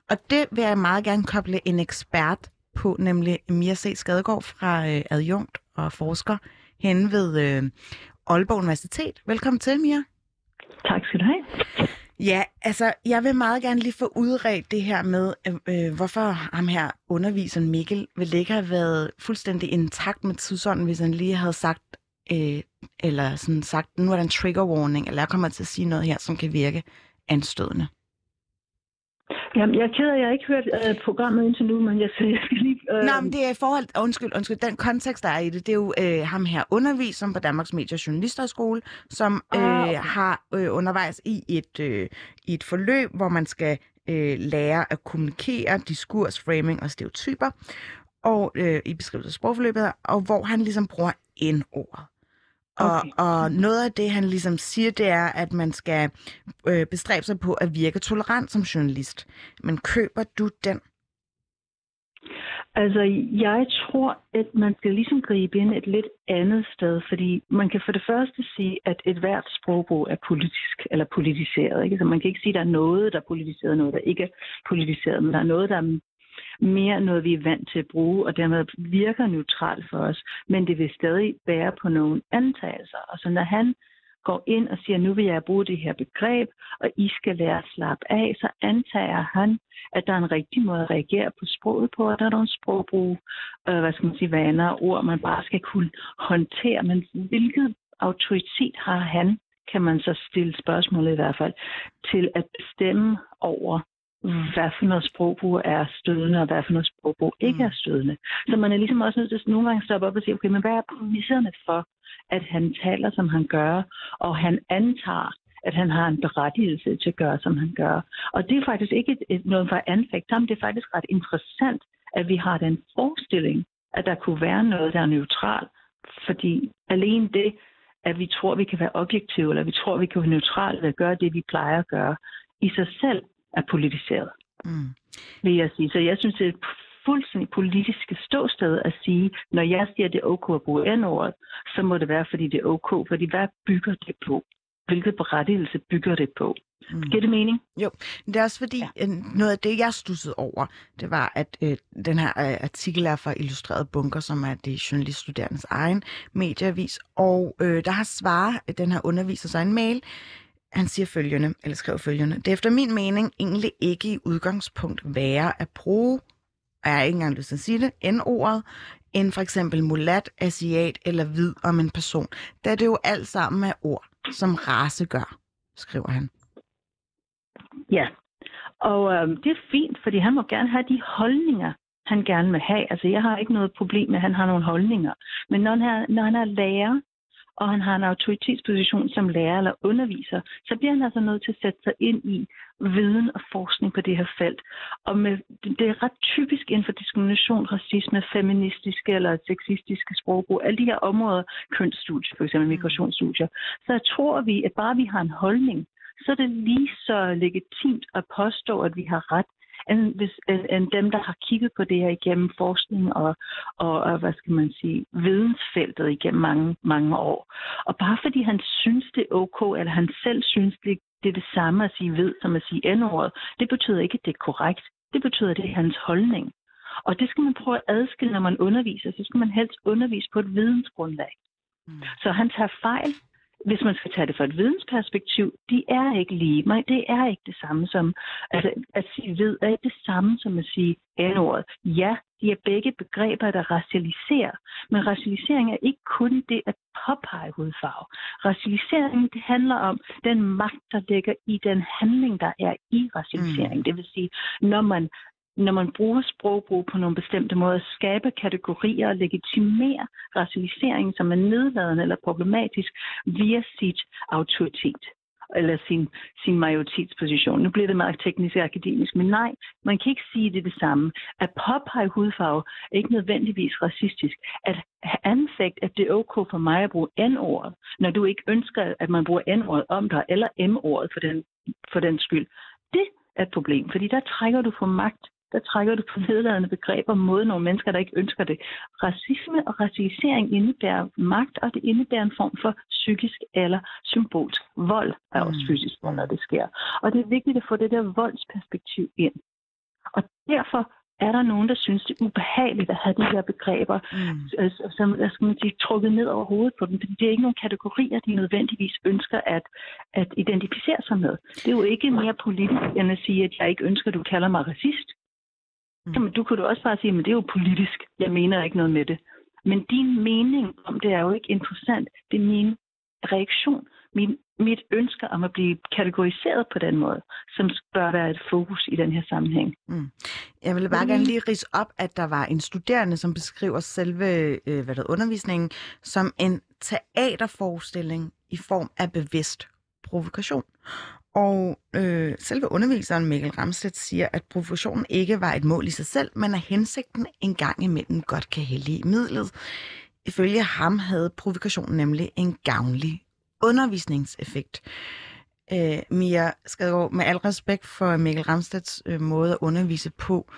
Og det vil jeg meget gerne koble en ekspert på, nemlig Mia C. Skadegaard fra øh, Adjunkt og forsker henne ved øh, Aalborg Universitet. Velkommen til, Mia. Tak skal du have. Ja, altså, jeg vil meget gerne lige få udredt det her med, øh, øh hvorfor ham her underviseren Mikkel ville ikke have været fuldstændig intakt med tidsånden, hvis han lige havde sagt, øh, eller sådan sagt, nu er der en trigger warning, eller jeg kommer til at sige noget her, som kan virke anstødende. Jamen, jeg er ked af, at jeg ikke hørt øh, programmet indtil nu, men jeg, jeg skal lige... Øh, Nå, men det er i forhold... Undskyld, undskyld. Den kontekst, der er i det, det er jo øh, ham her underviseren på Danmarks Medie- og Journalisterskole, som øh, Ah, okay. har øh, undervejs i et, øh, i et forløb, hvor man skal øh, lære at kommunikere, diskurs, framing og stereotyper, og øh, i beskrivelse af sprogforløbet, og hvor han ligesom bruger N-ordet. Og, Okay. og noget af det, han ligesom siger, det er, at man skal øh, bestræbe sig på at virke tolerant som journalist. Men køber du den? Altså, jeg tror, at man skal ligesom gribe ind et lidt andet sted, fordi man kan for det første sige, at et hvert sprogbrug er politisk eller politiseret. Ikke? Så man kan ikke sige, at der er noget, der er politiseret, noget, der ikke er politiseret, men der er noget, der er mere noget, vi er vant til at bruge, og dermed virker neutralt for os, men det vil stadig være på nogle antagelser. Og så når han går ind og siger, nu vil jeg bruge det her begreb, og I skal lære at slappe af, så antager han, at der er en rigtig måde at reagere på sproget på, og der er nogle sprogbrug, øh, hvad skal man sige, vaner og ord, man bare skal kunne håndtere. Men hvilket autoritet har han, kan man så stille spørgsmålet i hvert fald, til at bestemme over, hvad for noget sprogbrug er stødende, og hvad for noget sprogbrug ikke er stødende. Så man er ligesom også nødt til at nogle gange stoppe op og sige, okay, men hvad er præmisserne for, at han taler, som han gør, og han antager, at han har en berettigelse til at gøre, som han gør. Og det er faktisk ikke et, et, noget for anfægt ham. Det er faktisk ret interessant, at vi har den forestilling, at der kunne være noget, der er neutral. Fordi alene det, at vi tror, vi kan være objektive, eller vi tror, vi kan være neutrale ved at gøre det, vi plejer at gøre, i sig selv er politiseret, mm. vil jeg sige. Så jeg synes, det er et fuldstændig politiske ståsted at sige, når jeg siger, at det er ok at bruge n-ordet, så må det være, fordi det er ok. Fordi hvad bygger det på? Hvilket berettigelse bygger det på? Mm. Giver det mening? Jo, det er også fordi, ja. noget af det, jeg stussede over, det var, at øh, den her øh, artikel er fra Illustreret Bunker, som er det journaliststuderendes egen medieavis, og øh, der har svaret den her underviser sig en mail, han siger følgende, eller skrev følgende. Det er efter min mening egentlig ikke i udgangspunkt værre at bruge, og jeg har ikke engang lyst til at sige det, end ordet, end for eksempel mulat, asiat eller hvid om en person, da det jo alt sammen er ord, som race gør, skriver han. Ja, og øh, det er fint, fordi han må gerne have de holdninger, han gerne vil have. Altså, jeg har ikke noget problem med, at han har nogle holdninger. Men når han er, når han er lærer, og han har en autoritetsposition som lærer eller underviser, så bliver han altså nødt til at sætte sig ind i viden og forskning på det her felt. Og med, det er ret typisk inden for diskrimination, racisme, feministiske eller sexistiske sprogbrug, alle de her områder, kønsstudier, for eksempel migrationsstudier. Så tror vi, at bare vi har en holdning, så er det lige så legitimt at påstå, at vi har ret, end, hvis, end, end dem, der har kigget på det her igennem forskning og, og, og hvad skal man sige, vidensfeltet igennem mange, mange år. Og bare fordi han synes, det er ok, eller han selv synes, det, det er det samme at sige ved, som at sige n-ordet, det betyder ikke, at det er korrekt. Det betyder, at det er hans holdning. Og det skal man prøve at adskille, når man underviser. Så skal man helst undervise på et vidensgrundlag. Mm. Så han tager fejl, hvis man skal tage det fra et vidensperspektiv, de er ikke lige. Men det er ikke det samme som, altså at sige ved er ikke det samme som at sige n-ordet. Ja, de er begge begreber, der racialiserer. Men racialisering er ikke kun det at påpege hudfarve. Racialisering, det handler om den magt, der ligger i den handling, der er i racialisering. Mm. Det vil sige, når man når man bruger sprogbrug på nogle bestemte måder, skabe kategorier og legitimere racialisering, som er nedladende eller problematisk via sit autoritet eller sin, sin majoritetsposition. Nu bliver det meget teknisk og akademisk, men nej, man kan ikke sige det det samme. At påpege hudfarve er ikke nødvendigvis racistisk. At anfægt, at det er ok for mig at bruge N-ordet, når du ikke ønsker, at man bruger N-ordet om dig, eller M-ordet for den, for den skyld, det er et problem, fordi der trækker du for magt der trækker du på nedladende begreber mod nogle mennesker, der ikke ønsker det. Racisme og racialisering indebærer magt, og det indebærer en form for psykisk eller symbolsk vold, er også mm. fysisk vold, når det sker. Og det er vigtigt at få det der voldsperspektiv ind. Og derfor er der nogen, der synes, det er ubehageligt at have de her begreber, mm. som der skal man sige, trukket ned over hovedet på dem. Fordi det er ikke nogen kategorier, de nødvendigvis ønsker at, at identificere sig med. Det er jo ikke mere politisk, end at sige, at jeg ikke ønsker, at du kalder mig racist. Mm. Jamen, du kunne du også bare sige, at det er jo politisk. Jeg mener ikke noget med det. Men din mening om det er jo ikke interessant. Det er min reaktion, min, mit ønske om at blive kategoriseret på den måde, som bør være et fokus i den her sammenhæng. Mm. Jeg vil bare mm. gerne lige rise op, at der var en studerende, som beskriver selve øh, hvad der, undervisningen som en teaterforestilling i form af bevidst provokation. Og øh, selve underviseren Mikkel Ramstedt siger, at provokationen ikke var et mål i sig selv, men at hensigten en gang imellem godt kan i midlet. Ifølge ham havde provokationen nemlig en gavnlig undervisningseffekt. Øh, Mia Skadegaard, med al respekt for Mikkel Ramstedts øh, måde at undervise på,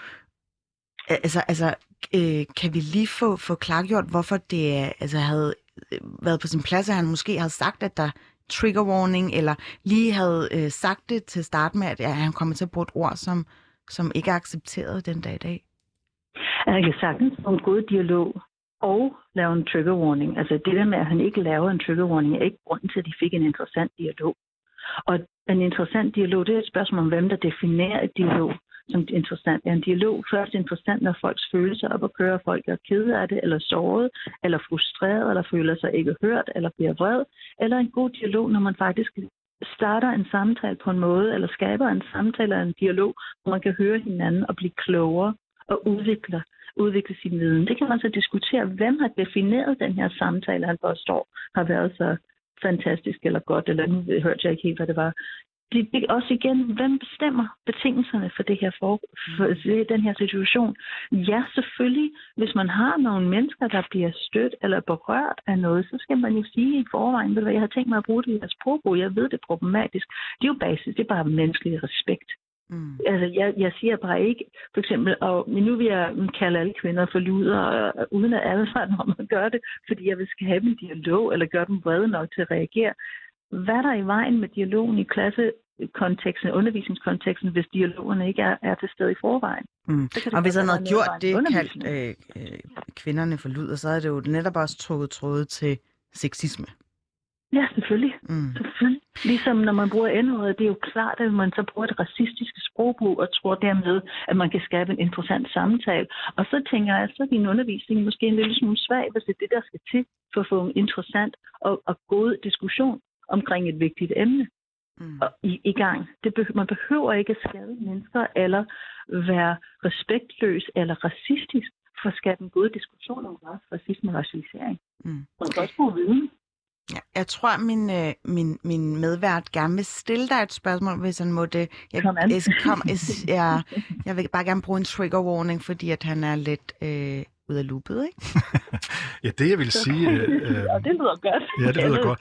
altså, altså øh, kan vi lige få, få klargjort, hvorfor det altså, havde øh, været på sin plads, at han måske havde sagt, at der trigger warning, eller lige havde øh, sagt det til start med, at ja, han kommer til at bruge et ord, som, som ikke er accepteret den dag i dag? Jeg kan sagtens få en god dialog og lave en trigger warning. Altså det der med, at han ikke laver en trigger warning, er ikke grunden til, at de fik en interessant dialog. Og en interessant dialog, det er et spørgsmål om, hvem der definerer et dialog som interessant. En dialog først interessant, når folks følelser op og kører, folk er kede af det, eller såret, eller frustreret, eller føler sig ikke hørt, eller bliver vred, eller en god dialog, når man faktisk starter en samtale på en måde, eller skaber en samtale eller en dialog, hvor man kan høre hinanden og blive klogere og udvikle, udvikle sin viden. Det kan man så diskutere, hvem har defineret den her samtale, altså, han forstår, har været så fantastisk eller godt, eller nu hørte jeg ikke helt, hvad det var det, er også igen, hvem bestemmer betingelserne for det her for, for den her situation? Ja, selvfølgelig, hvis man har nogle mennesker, der bliver stødt eller berørt af noget, så skal man jo sige i forvejen, ved du hvad, jeg har tænkt mig at bruge det her sprogbrug, jeg ved det er problematisk. Det er jo basis, det er bare menneskelig respekt. Mm. Altså, jeg, jeg siger bare ikke, for eksempel, og nu vil jeg kalde alle kvinder for luder, uden at alle om at gøre det, fordi jeg vil skabe en dialog, eller gøre dem vrede nok til at reagere. Hvad er der i vejen med dialogen i klasse, konteksten, undervisningskonteksten, hvis dialogerne ikke er, er til stede i forvejen. Mm. Og hvis han havde gjort det, kaldt øh, øh, kvinderne for luder, så er det jo netop også trukket tråde til sexisme. Ja, selvfølgelig. Mm. selvfølgelig. Ligesom når man bruger n det er jo klart, at man så bruger et racistisk sprogbrug og tror dermed, at man kan skabe en interessant samtale. Og så tænker jeg, at så er din undervisning måske en lille smule svag, hvis det er det, der skal til for at få en interessant og, og god diskussion omkring et vigtigt emne mm. i, i gang. Det be, man behøver ikke at skade mennesker eller være respektløs eller racistisk for at skabe en god diskussion om racisme og racialisering. Mm. Man kan også bruge viden. Ja, jeg tror, min, øh, min, min medvært gerne vil stille dig et spørgsmål, hvis han må det. Jeg, kom jeg, kom, jeg, jeg vil bare gerne bruge en trigger warning, fordi at han er lidt øh, ud af loopet, ikke? ja, det jeg vil sige... Øh, ja, det lyder godt. Ja, det lyder godt.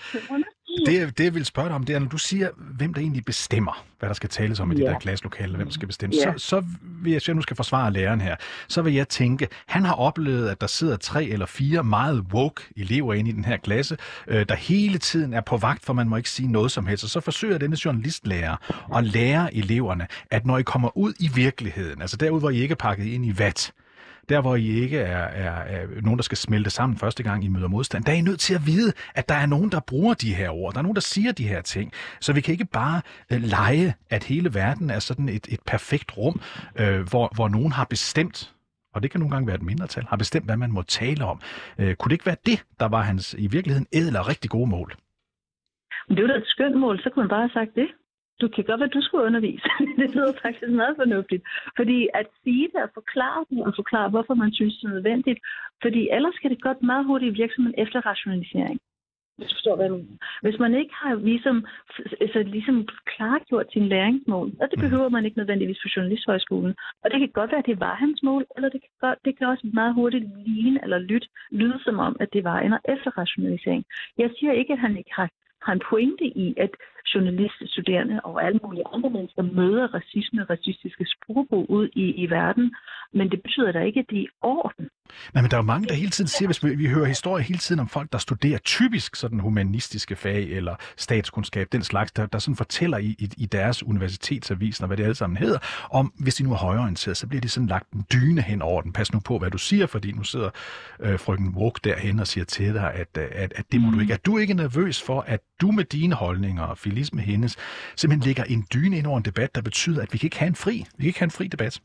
Det, det jeg vil spørge dig om, det er, når du siger, hvem der egentlig bestemmer, hvad der skal tales om i yeah. de der klasselokaler, hvem der skal bestemme, yeah. så, så vil jeg, så jeg nu skal forsvare læreren her, så vil jeg tænke, han har oplevet, at der sidder tre eller fire meget woke elever inde i den her klasse, øh, der hele tiden er på vagt, for man må ikke sige noget som helst. Og så forsøger denne journalistlærer at lære eleverne, at når I kommer ud i virkeligheden, altså derude, hvor I ikke er pakket ind i vat, der hvor I ikke er, er, er nogen, der skal smelte sammen første gang, I møder modstand, der er I nødt til at vide, at der er nogen, der bruger de her ord. Der er nogen, der siger de her ting. Så vi kan ikke bare øh, lege, at hele verden er sådan et, et perfekt rum, øh, hvor, hvor nogen har bestemt, og det kan nogle gange være et mindretal, har bestemt, hvad man må tale om. Øh, kunne det ikke være det, der var hans i virkeligheden ædel og rigtig gode mål? Men det var da et skønt mål, så kunne man bare have sagt det du kan godt være, du skulle undervise. det lyder faktisk meget fornuftigt. Fordi at sige det og forklare det, og forklare, hvorfor man synes, det er nødvendigt. Fordi ellers kan det godt meget hurtigt virke som en efterrationalisering. Hvis, forstår, hvad Hvis man ikke har ligesom, altså ligesom klargjort sin læringsmål, og det mm. behøver man ikke nødvendigvis på Journalisthøjskolen, og det kan godt være, at det var hans mål, eller det kan, godt, det kan også meget hurtigt ligne eller lytte, lyde som om, at det var en efterrationalisering. Jeg siger ikke, at han ikke har har en pointe i, at journaliststuderende og alle mulige andre mennesker møder racisme og racistiske sprogbrug ud i, i verden, men det betyder da ikke, at det er i orden. Nej, men der er jo mange, der hele tiden siger, hvis vi, vi hører historier hele tiden om folk, der studerer typisk sådan humanistiske fag eller statskundskab, den slags, der, der sådan fortæller i, i, i deres universitetsavis, og hvad det alle sammen hedder, om hvis de nu er højorienteret, så bliver de sådan lagt en dyne hen over den. Pas nu på, hvad du siger, fordi nu sidder øh, frøken Wok derhen og siger til dig, at, at, at det må mm. du ikke. Er du ikke nervøs for, at du med dine holdninger og filisme hendes simpelthen lægger en dyne ind over en debat, der betyder, at vi kan ikke have en fri, vi kan ikke have en fri debat?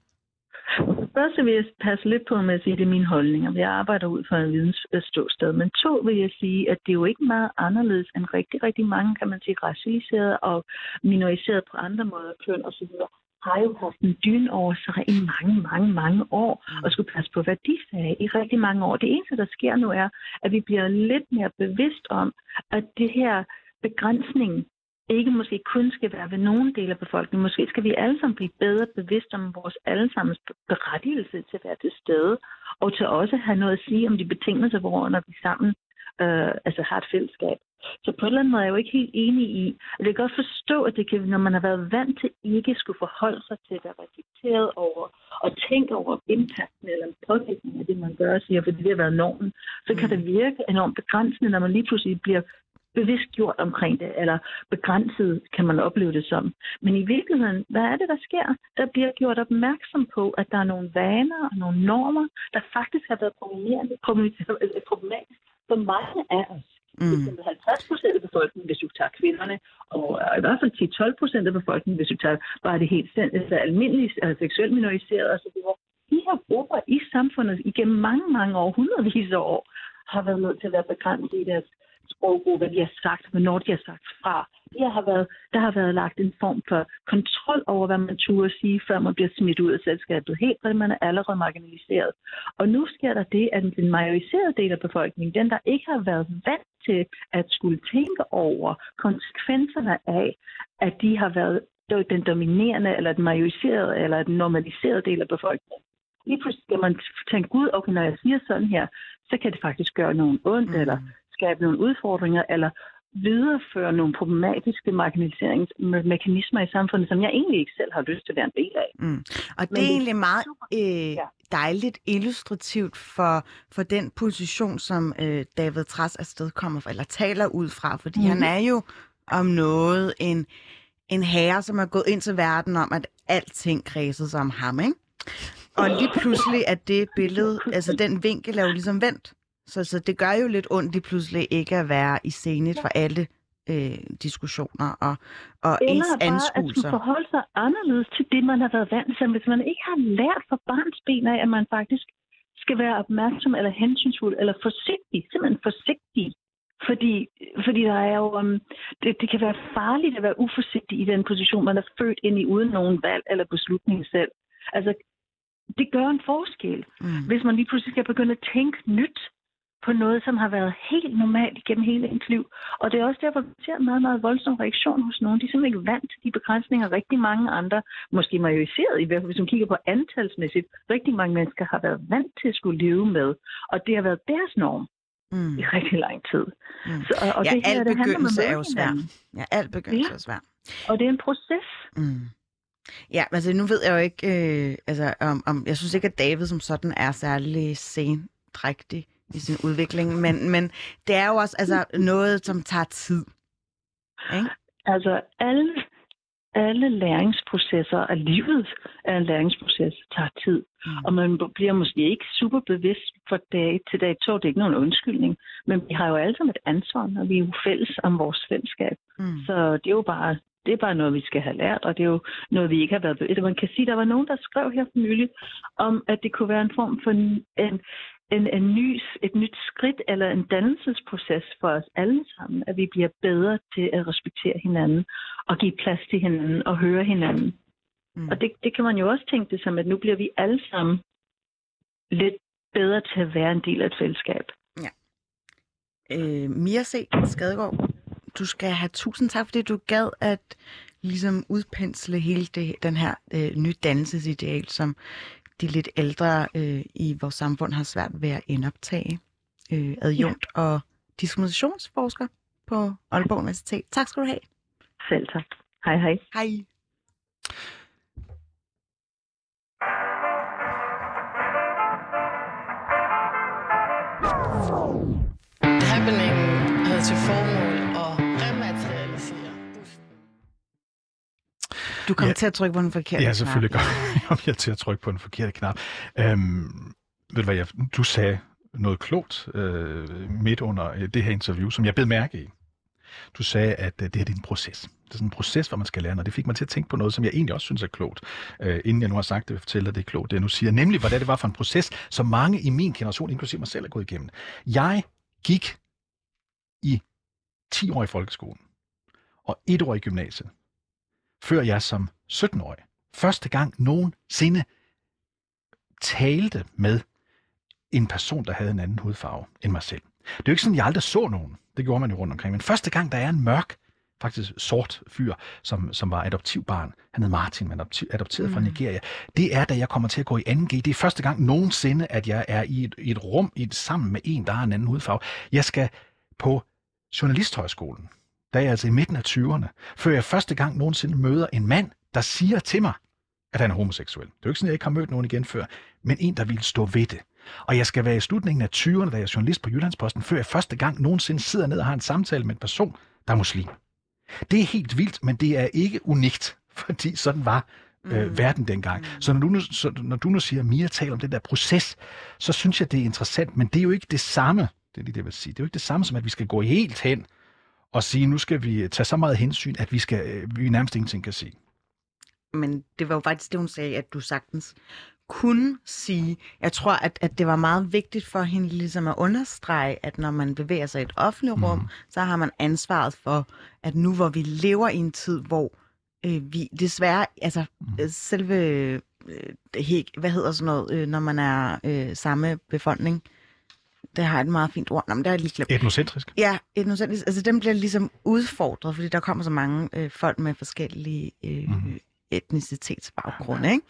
Først vil jeg passe lidt på med at sige, at det er mine holdninger. Jeg arbejder ud fra en vidensståsted. Men to vil jeg sige, at det er jo ikke meget anderledes end rigtig, rigtig mange, kan man sige, racialiseret og minoriseret på andre måder, køn osv har jo haft en dyn over sig i mange, mange, mange år, mm. og skulle passe på, hvad de sagde i rigtig mange år. Det eneste, der sker nu, er, at vi bliver lidt mere bevidst om, at det her begrænsning ikke måske kun skal være ved nogen del af befolkningen. Måske skal vi alle sammen blive bedre bevidste om vores allesammens berettigelse til at være til stede, og til også have noget at sige om de betingelser, hvorunder vi sammen øh, altså har et fællesskab. Så på en eller anden måde er jeg jo ikke helt enig i, at jeg kan godt forstå, at det kan, når man har været vant til ikke skulle forholde sig til at være reflekteret over, og tænker over impacten eller påvirkningen af det, man gør og siger, fordi det har været normen, så kan det virke enormt begrænsende, når man lige pludselig bliver bevidst gjort omkring det, eller begrænset kan man opleve det som. Men i virkeligheden, hvad er det, der sker? Der bliver gjort opmærksom på, at der er nogle vaner og nogle normer, der faktisk har været problematisk for mange af os. Mm. 50 procent af befolkningen, hvis du tager kvinderne, og i hvert fald 10-12 procent af befolkningen, hvis du tager bare det helt altså almindelige, altså seksuelt minoriserede osv. De her grupper i samfundet igennem mange, mange år, hundredvis af år, har været nødt til at være begrænset i deres sprogbrug, hvad de har sagt, hvornår de har sagt fra. Der har været, der har været lagt en form for kontrol over, hvad man turde sige, før man bliver smidt ud af selskabet. Helt fordi man er allerede marginaliseret. Og nu sker der det, at den majoriserede del af befolkningen, den der ikke har været vant til at skulle tænke over konsekvenserne af, at de har været den dominerende, eller den majoriserede, eller den normaliserede del af befolkningen. Lige pludselig skal man tænke, gud, okay, når jeg siger sådan her, så kan det faktisk gøre nogen ondt, mm. eller skabe nogle udfordringer, eller videreføre nogle problematiske marginaliseringsmekanismer i samfundet, som jeg egentlig ikke selv har lyst til at være en del af. Mm. Og det er egentlig meget øh, dejligt illustrativt for, for den position, som øh, David Træs afsted kommer fra, eller taler ud fra, fordi mm. han er jo om noget en, en herre, som er gået ind til verden om, at alting kredsede sig om ham, ikke? Og lige pludselig er det billede, altså den vinkel er jo ligesom vendt. Så, så det gør jo lidt ondt lige pludselig ikke at være i scenet for alle øh, diskussioner og, og Eller ens bare anskuelser. at forholde sig anderledes til det, man har været vant til. Hvis man ikke har lært fra barns ben af, at man faktisk skal være opmærksom eller hensynsfuld eller forsigtig, simpelthen forsigtig. Fordi, fordi der er jo, um, det, det kan være farligt at være uforsigtig i den position, man er født ind i, uden nogen valg eller beslutning selv. Altså, det gør en forskel, mm. hvis man lige pludselig skal begynde at tænke nyt på noget, som har været helt normalt igennem hele ens liv. Og det er også derfor, vi ser en meget, meget voldsom reaktion hos nogen. De er simpelthen ikke vant til de begrænsninger, rigtig mange andre, måske majoriseret i hvert fald, hvis man kigger på antalsmæssigt, rigtig mange mennesker har været vant til at skulle leve med. Og det har været deres norm mm. i rigtig lang tid. Mm. Så, og, og ja, det her, al det begyndelse er jo svær. Ja, al begyndelse ja. er svær. Og det er en proces. Mm. Ja, altså nu ved jeg jo ikke, øh, altså om, om, jeg synes ikke, at David som sådan er særlig sendrægtig i sin udvikling, men, men det er jo også altså, noget, som tager tid. Ikke? Altså alle, alle læringsprocesser af livet er en læringsproces, tager tid. Mm. Og man bliver måske ikke super bevidst for dag til dag to. Det er ikke nogen undskyldning. Men vi har jo alle sammen et ansvar, når vi er jo fælles om vores fællesskab. Mm. Så det er jo bare det er bare noget, vi skal have lært, og det er jo noget, vi ikke har været bevidst. Man kan sige, at der var nogen, der skrev her for nylig, om at det kunne være en form for en, en, en, en ny, et nyt skridt eller en dannelsesproces for os alle sammen, at vi bliver bedre til at respektere hinanden og give plads til hinanden og høre hinanden. Mm. Og det, det kan man jo også tænke det som, at nu bliver vi alle sammen lidt bedre til at være en del af et fællesskab. Ja. Øh, Mia C. Skadegaard, du skal have tusind tak, fordi du gad at ligesom udpensle hele det, den her øh, nye dannelsesideal, som de lidt ældre øh, i vores samfund har svært ved at indoptage. Øh, adjunkt ja. og diskriminationsforsker på Aalborg Universitet. Tak skal du have. Selv tak. Hej hej. Hej. Du kommer Ja. til at trykke på den forkerte Ja, knap. selvfølgelig gør kom jeg til at trykke på den forkerte knap. Øhm, ved du hvad, jeg, du sagde noget klogt øh, midt under øh, det her interview, som jeg bed mærke i. Du sagde, at øh, det her det er en proces. Det er sådan en proces, hvor man skal lære, og det fik mig til at tænke på noget, som jeg egentlig også synes er klogt. Øh, inden jeg nu har sagt det, jeg fortælle dig, det er klogt, det jeg nu siger. Nemlig, hvordan det var for en proces, som mange i min generation, inklusive mig selv, er gået igennem. Jeg gik i 10 år i folkeskolen og et år i gymnasiet, før jeg som 17-årig første gang nogensinde talte med en person, der havde en anden hudfarve end mig selv. Det er jo ikke sådan, jeg aldrig så nogen. Det gjorde man jo rundt omkring. Men første gang, der er en mørk, faktisk sort fyr, som, som var adoptivbarn. Han hed Martin, men adoptiv, adopteret mm. fra Nigeria. Det er, da jeg kommer til at gå i 2G. Det er første gang nogensinde, at jeg er i et, i et rum i et, sammen med en, der har en anden hudfarve. Jeg skal på journalisthøjskolen. Der er jeg altså i midten af 20'erne. Før jeg første gang nogensinde møder en mand, der siger til mig, at han er homoseksuel. Det er jo ikke sådan, at jeg ikke har mødt nogen igen før, men en, der vil stå ved det. Og jeg skal være i slutningen af 20'erne, da jeg er journalist på Jyllandsposten, før jeg første gang nogensinde sidder ned og har en samtale med en person, der er muslim. Det er helt vildt, men det er ikke unikt, fordi sådan var øh, Mm. verden dengang. Mm. Så når du, nu, så når du nu siger, at Mia taler om den der proces, så synes jeg, det er interessant, men det er jo ikke det samme, det er lige det, jeg vil sige. Det er jo ikke det samme som, at vi skal gå helt hen og sige, nu skal vi tage så meget hensyn, at vi, skal, øh, vi nærmest ingenting kan sige. Men det var jo faktisk det, hun sagde, at du sagtens kunne sige. Jeg tror, at, at det var meget vigtigt for hende ligesom at understrege, at når man bevæger sig i et offentligt rum, Mhm. så har man ansvaret for, at nu hvor vi lever i en tid, hvor øh, vi desværre, altså Mhm. øh, selve, øh, hvad hedder sådan noget, øh, når man er øh, samme befolkning, det har et meget fint ord. Nå, men det har jeg lige glemt. Etnocentrisk. Ja, etnocentrisk. Altså, den bliver ligesom udfordret, fordi der kommer så mange øh, folk med forskellige øh, Mhm. mm. etnicitetsbaggrunde, ikke?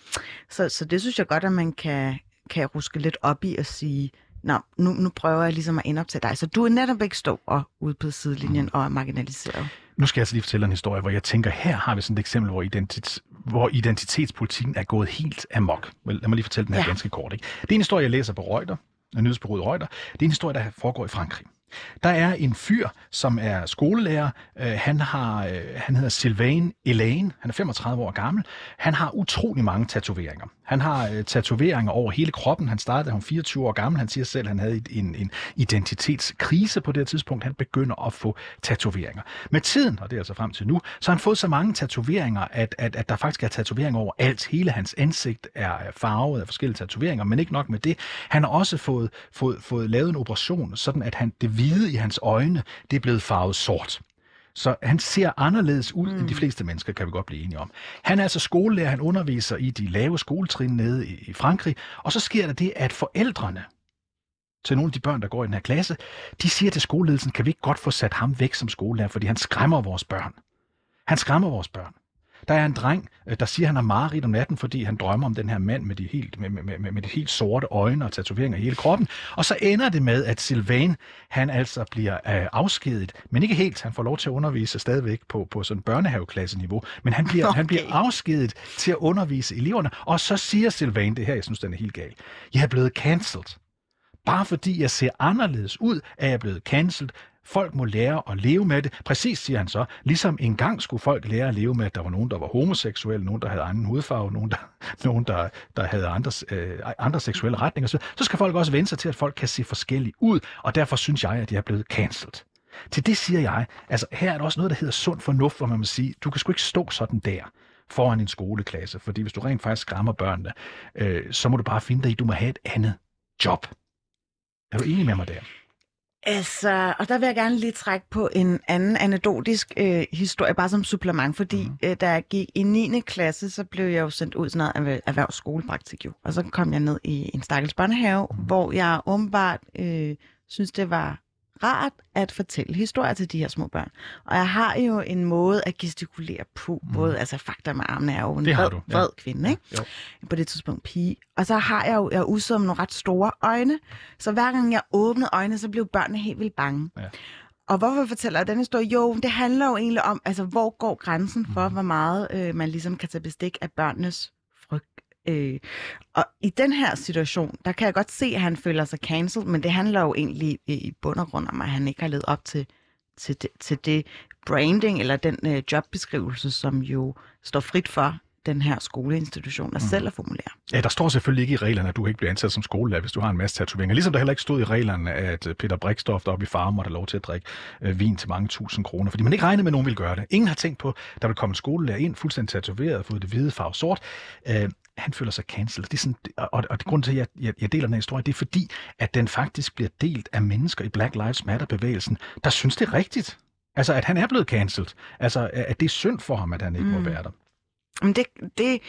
Så, så det synes jeg godt, at man kan, kan ruske lidt op i og sige, Nå, nu, nu prøver jeg ligesom at indoptage dig. Så du er netop ikke stå og ude på sidelinjen Mhm. og er marginaliseret. Nu skal jeg altså lige fortælle en historie, hvor jeg tænker, her har vi sådan et eksempel, hvor, identitet, hvor identitetspolitikken er gået helt amok. Lad mig lige fortælle den her ja. Ganske kort. Ikke? Det er en historie, jeg læser på Reuters, nyhedsbyrået Reuters. Det er en historie, der foregår i Frankrig. Der er en fyr, som er skolelærer. Øh, han, har, øh, han hedder Sylvain Elaine. Han er 35 år gammel. Han har utrolig mange tatoveringer. Han har øh, tatoveringer over hele kroppen. Han startede, da han var 24 år gammel. Han siger selv, at han havde en, en identitetskrise på det her tidspunkt. Han begynder at få tatoveringer. Med tiden, og det er altså frem til nu, så har han fået så mange tatoveringer, at, at, at der faktisk er tatoveringer over alt. Hele hans ansigt er er farvet af forskellige tatoveringer, men ikke nok med det. Han har også fået, fået, fået lavet en operation, sådan at han, det hvide i hans øjne, det er blevet farvet sort. Så han ser anderledes ud mm. end de fleste mennesker, kan vi godt blive enige om. Han er altså skolelærer, han underviser i de lave skoletrin nede i, i Frankrig, og så sker der det, at forældrene til nogle af de børn, der går i den her klasse, de siger til skoleledelsen, kan vi ikke godt få sat ham væk som skolelærer, fordi han skræmmer vores børn. Han skræmmer vores børn. Der er en dreng, øh, der siger, at han har mareridt om natten, fordi han drømmer om den her mand med de helt, med, med, med, med de helt sorte øjne og tatoveringer i hele kroppen. Og så ender det med, at Sylvain, han altså bliver øh, afskediget, men ikke helt. Han får lov til at undervise stadigvæk på, på sådan børnehaveklasseniveau, men han bliver, okay. han bliver afskediget til at undervise eleverne. Og så siger Sylvain, det her, jeg synes, den er helt gal. Jeg er blevet cancelled. Bare fordi jeg ser anderledes ud, er jeg blevet cancelled. Folk må lære at leve med det. Præcis, siger han så. Ligesom engang skulle folk lære at leve med, at der var nogen, der var homoseksuelle, nogen, der havde anden hudfarve, nogen, der, nogen, der, der havde andre, øh, andre seksuelle retninger. Så, så skal folk også vende sig til, at folk kan se forskellige ud, og derfor synes jeg, at de er blevet cancelled. Til det siger jeg, altså her er der også noget, der hedder sund fornuft, hvor man må sige, du kan sgu ikke stå sådan der foran en skoleklasse, fordi hvis du rent faktisk skræmmer børnene, øh, så må du bare finde dig i, du må have et andet job. Er du enig med mig der? Altså, og der vil jeg gerne lige trække på en anden anekdotisk øh, historie, bare som supplement, fordi mm. øh, da jeg gik i 9. klasse, så blev jeg jo sendt ud sådan noget erhver- erhvervsskolepraktik jo. Og så kom jeg ned i en stakkels børnehave, mm. hvor jeg åbenbart øh, synes, det var rart at fortælle historier til de her små børn. Og jeg har jo en måde at gestikulere på, mm. både altså fakta med armene er jo en. Det vred, du, ja. vred kvinde, ikke? Jo. på det tidspunkt pige. Og så har jeg jo jeg er med nogle ret store øjne, så hver gang jeg åbnede øjnene, så blev børnene helt vildt bange. Ja. Og hvorfor fortæller jeg den historie? Jo, det handler jo egentlig om, altså hvor går grænsen for, mm. hvor meget øh, man ligesom kan tage bestik af børnenes frygt. Øh, og i den her situation, der kan jeg godt se, at han føler sig cancelled, men det handler jo egentlig i, bund og grund om, at han ikke har levet op til, til, det, til det branding eller den øh, jobbeskrivelse, som jo står frit for den her skoleinstitution at Mhm. selv at formulere. Ja, der står selvfølgelig ikke i reglerne, at du ikke bliver ansat som skolelærer, hvis du har en masse tatoveringer. Ligesom der heller ikke stod i reglerne, at øh, Peter Brikstof oppe i Farm måtte lov til at drikke øh, vin til mange tusind kroner, fordi man ikke regnede med, at nogen ville gøre det. Ingen har tænkt på, at der vil komme en skolelærer ind, fuldstændig tatoveret, fået det hvide farve sort. Øh, han føler sig cancelled. Det er sådan, og, og, og det grund til, at jeg, jeg, jeg deler den her historie, det er fordi, at den faktisk bliver delt af mennesker i Black Lives Matter-bevægelsen, der synes, det er rigtigt. Altså, at han er blevet cancelled. Altså, at det er synd for ham, at han ikke mm. må være der. Men det, det,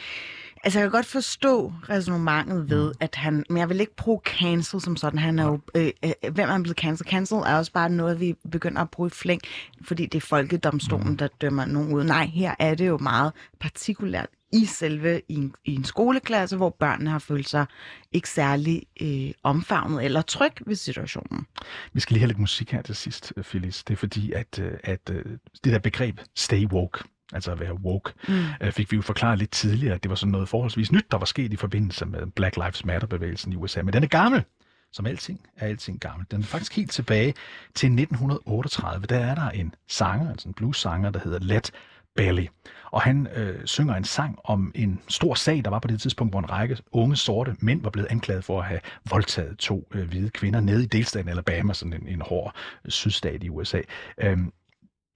altså jeg kan godt forstå resonemanget ved, Mm. at han, men jeg vil ikke bruge cancel som sådan. Han er jo, øh, øh, hvem er han blevet cancel? Cancel er også bare noget, vi begynder at bruge i flæng, fordi det er folkedomstolen, Mm. der dømmer nogen ud. Nej, her er det jo meget partikulært i selve i en, i en skoleklasse, hvor børnene har følt sig ikke særlig øh, omfavnet eller tryg ved situationen. Vi skal lige have lidt musik her til sidst, øh, Phyllis. Det er fordi, at, øh, at øh, det der begreb stay woke, altså at være woke, mm. fik vi jo forklaret lidt tidligere, at det var sådan noget forholdsvis nyt, der var sket i forbindelse med Black Lives Matter-bevægelsen i USA. Men den er gammel, som alting er alting gammel. Den er faktisk helt tilbage til 1938. Der er der en sanger, altså en blues-sanger, der hedder Let Belly. Og han øh, synger en sang om en stor sag, der var på det tidspunkt, hvor en række unge sorte mænd var blevet anklaget for at have voldtaget to øh, hvide kvinder nede i delstaten Alabama, sådan en, en hård øh, sydstat i USA. Øhm,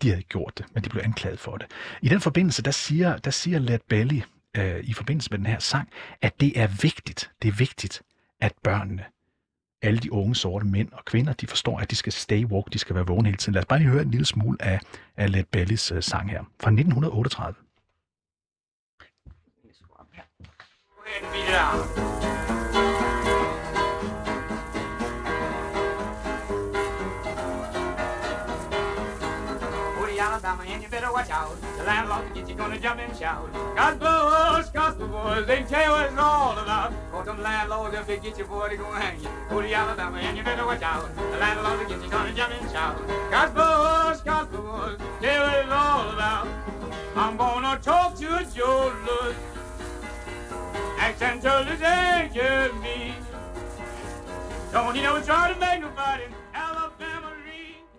de havde gjort det, men de blev anklaget for det. I den forbindelse, der siger, der siger Led Belly øh, i forbindelse med den her sang, at det er vigtigt, det er vigtigt, at børnene, alle de unge sorte mænd og kvinder, de forstår, at de skal stay woke, de skal være vågne hele tiden. Lad os bare lige høre en lille smule af, af Led Bellys uh, sang her fra 1938. watch out. The landlord thinks he's gonna jump and shout. Gospel, gospel they tell you what it's all about. For some landlords, if they get you, boy, they gonna hang you. Go to Alabama, and you better watch out. The landlord thinks he's gonna jump and shout. Gospel, gospel tell you what it's all about. I'm gonna talk to Joe Accent Joe Lewis ain't me. Don't you know it's hard to make nobody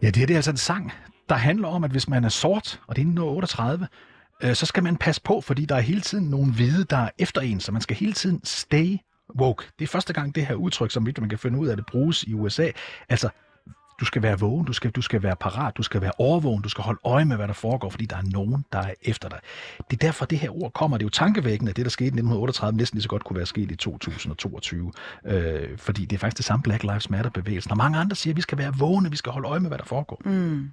Ja, det her det er altså en sang, der handler om, at hvis man er sort, og det er 1938, øh, så skal man passe på, fordi der er hele tiden nogle hvide, der er efter en, så man skal hele tiden stay woke. Det er første gang, det her udtryk, som man kan finde ud af, det bruges i USA. Altså, du skal være vågen, du skal, du skal være parat, du skal være overvågen, du skal holde øje med, hvad der foregår, fordi der er nogen, der er efter dig. Det er derfor, det her ord kommer. Det er jo tankevækkende, at det, der skete i 1938, næsten lige så godt kunne være sket i 2022. Øh, fordi det er faktisk det samme Black Lives Matter-bevægelsen. Og mange andre siger, at vi skal være vågne, vi skal holde øje med, hvad der foregår. Mm.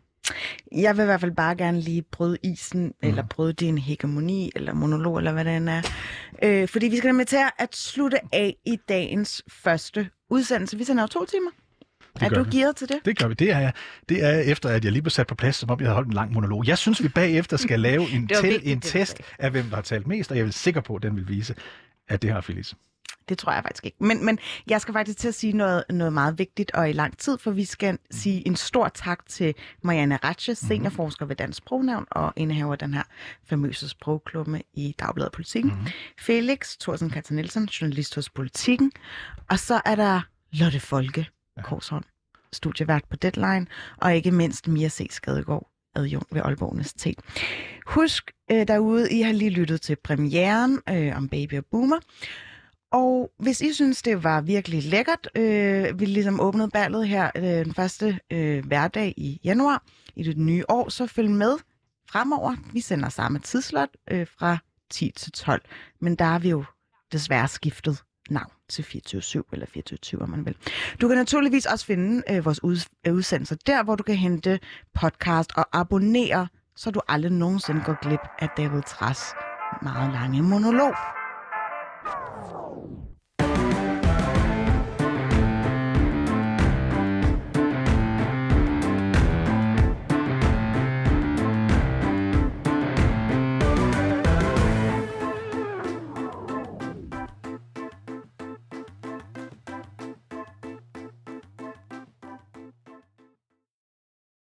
Jeg vil i hvert fald bare gerne lige bryde isen, mm. eller bryde din hegemoni, eller monolog, eller hvad det end er. Øh, fordi vi skal nemlig til at slutte af i dagens første udsendelse. Vi sender jo to timer. Det er du vi. gearet til det? Det gør vi. Det er, jeg. det er efter, at jeg lige blev sat på plads, som om jeg havde holdt en lang monolog. Jeg synes, vi bagefter skal lave en, tel, vigtigt, en test af, hvem der har talt mest, og jeg er sikker på, at den vil vise, at det har Felice. Det tror jeg faktisk ikke. Men, men jeg skal faktisk til at sige noget, noget meget vigtigt og i lang tid, for vi skal sige en stor tak til Marianne Ratche, seniorforsker ved Dansk Sprognævn og indehaver den her famøse sprogklumme i Dagbladet Politikken. Mm-hmm. Felix Thorsen Katar Nielsen, journalist hos Politikken. Og så er der Lotte Folke, Korshånd, studievært på Deadline, og ikke mindst Mia C. Skadegaard, adjunkt ved Aalborg Universitet. Husk øh, derude, I har lige lyttet til premieren øh, om Baby og Boomer. Og hvis I synes, det var virkelig lækkert, øh, vi ligesom åbnede ballet her øh, den første øh, hverdag i januar i det nye år, så følg med fremover. Vi sender samme tidslot øh, fra 10 til 12, men der har vi jo desværre skiftet navn til 24-7 eller 24 om man vil. Du kan naturligvis også finde øh, vores ud, øh, udsendelser der, hvor du kan hente podcast og abonnere, så du aldrig nogensinde går glip af David Træs meget lange monolog.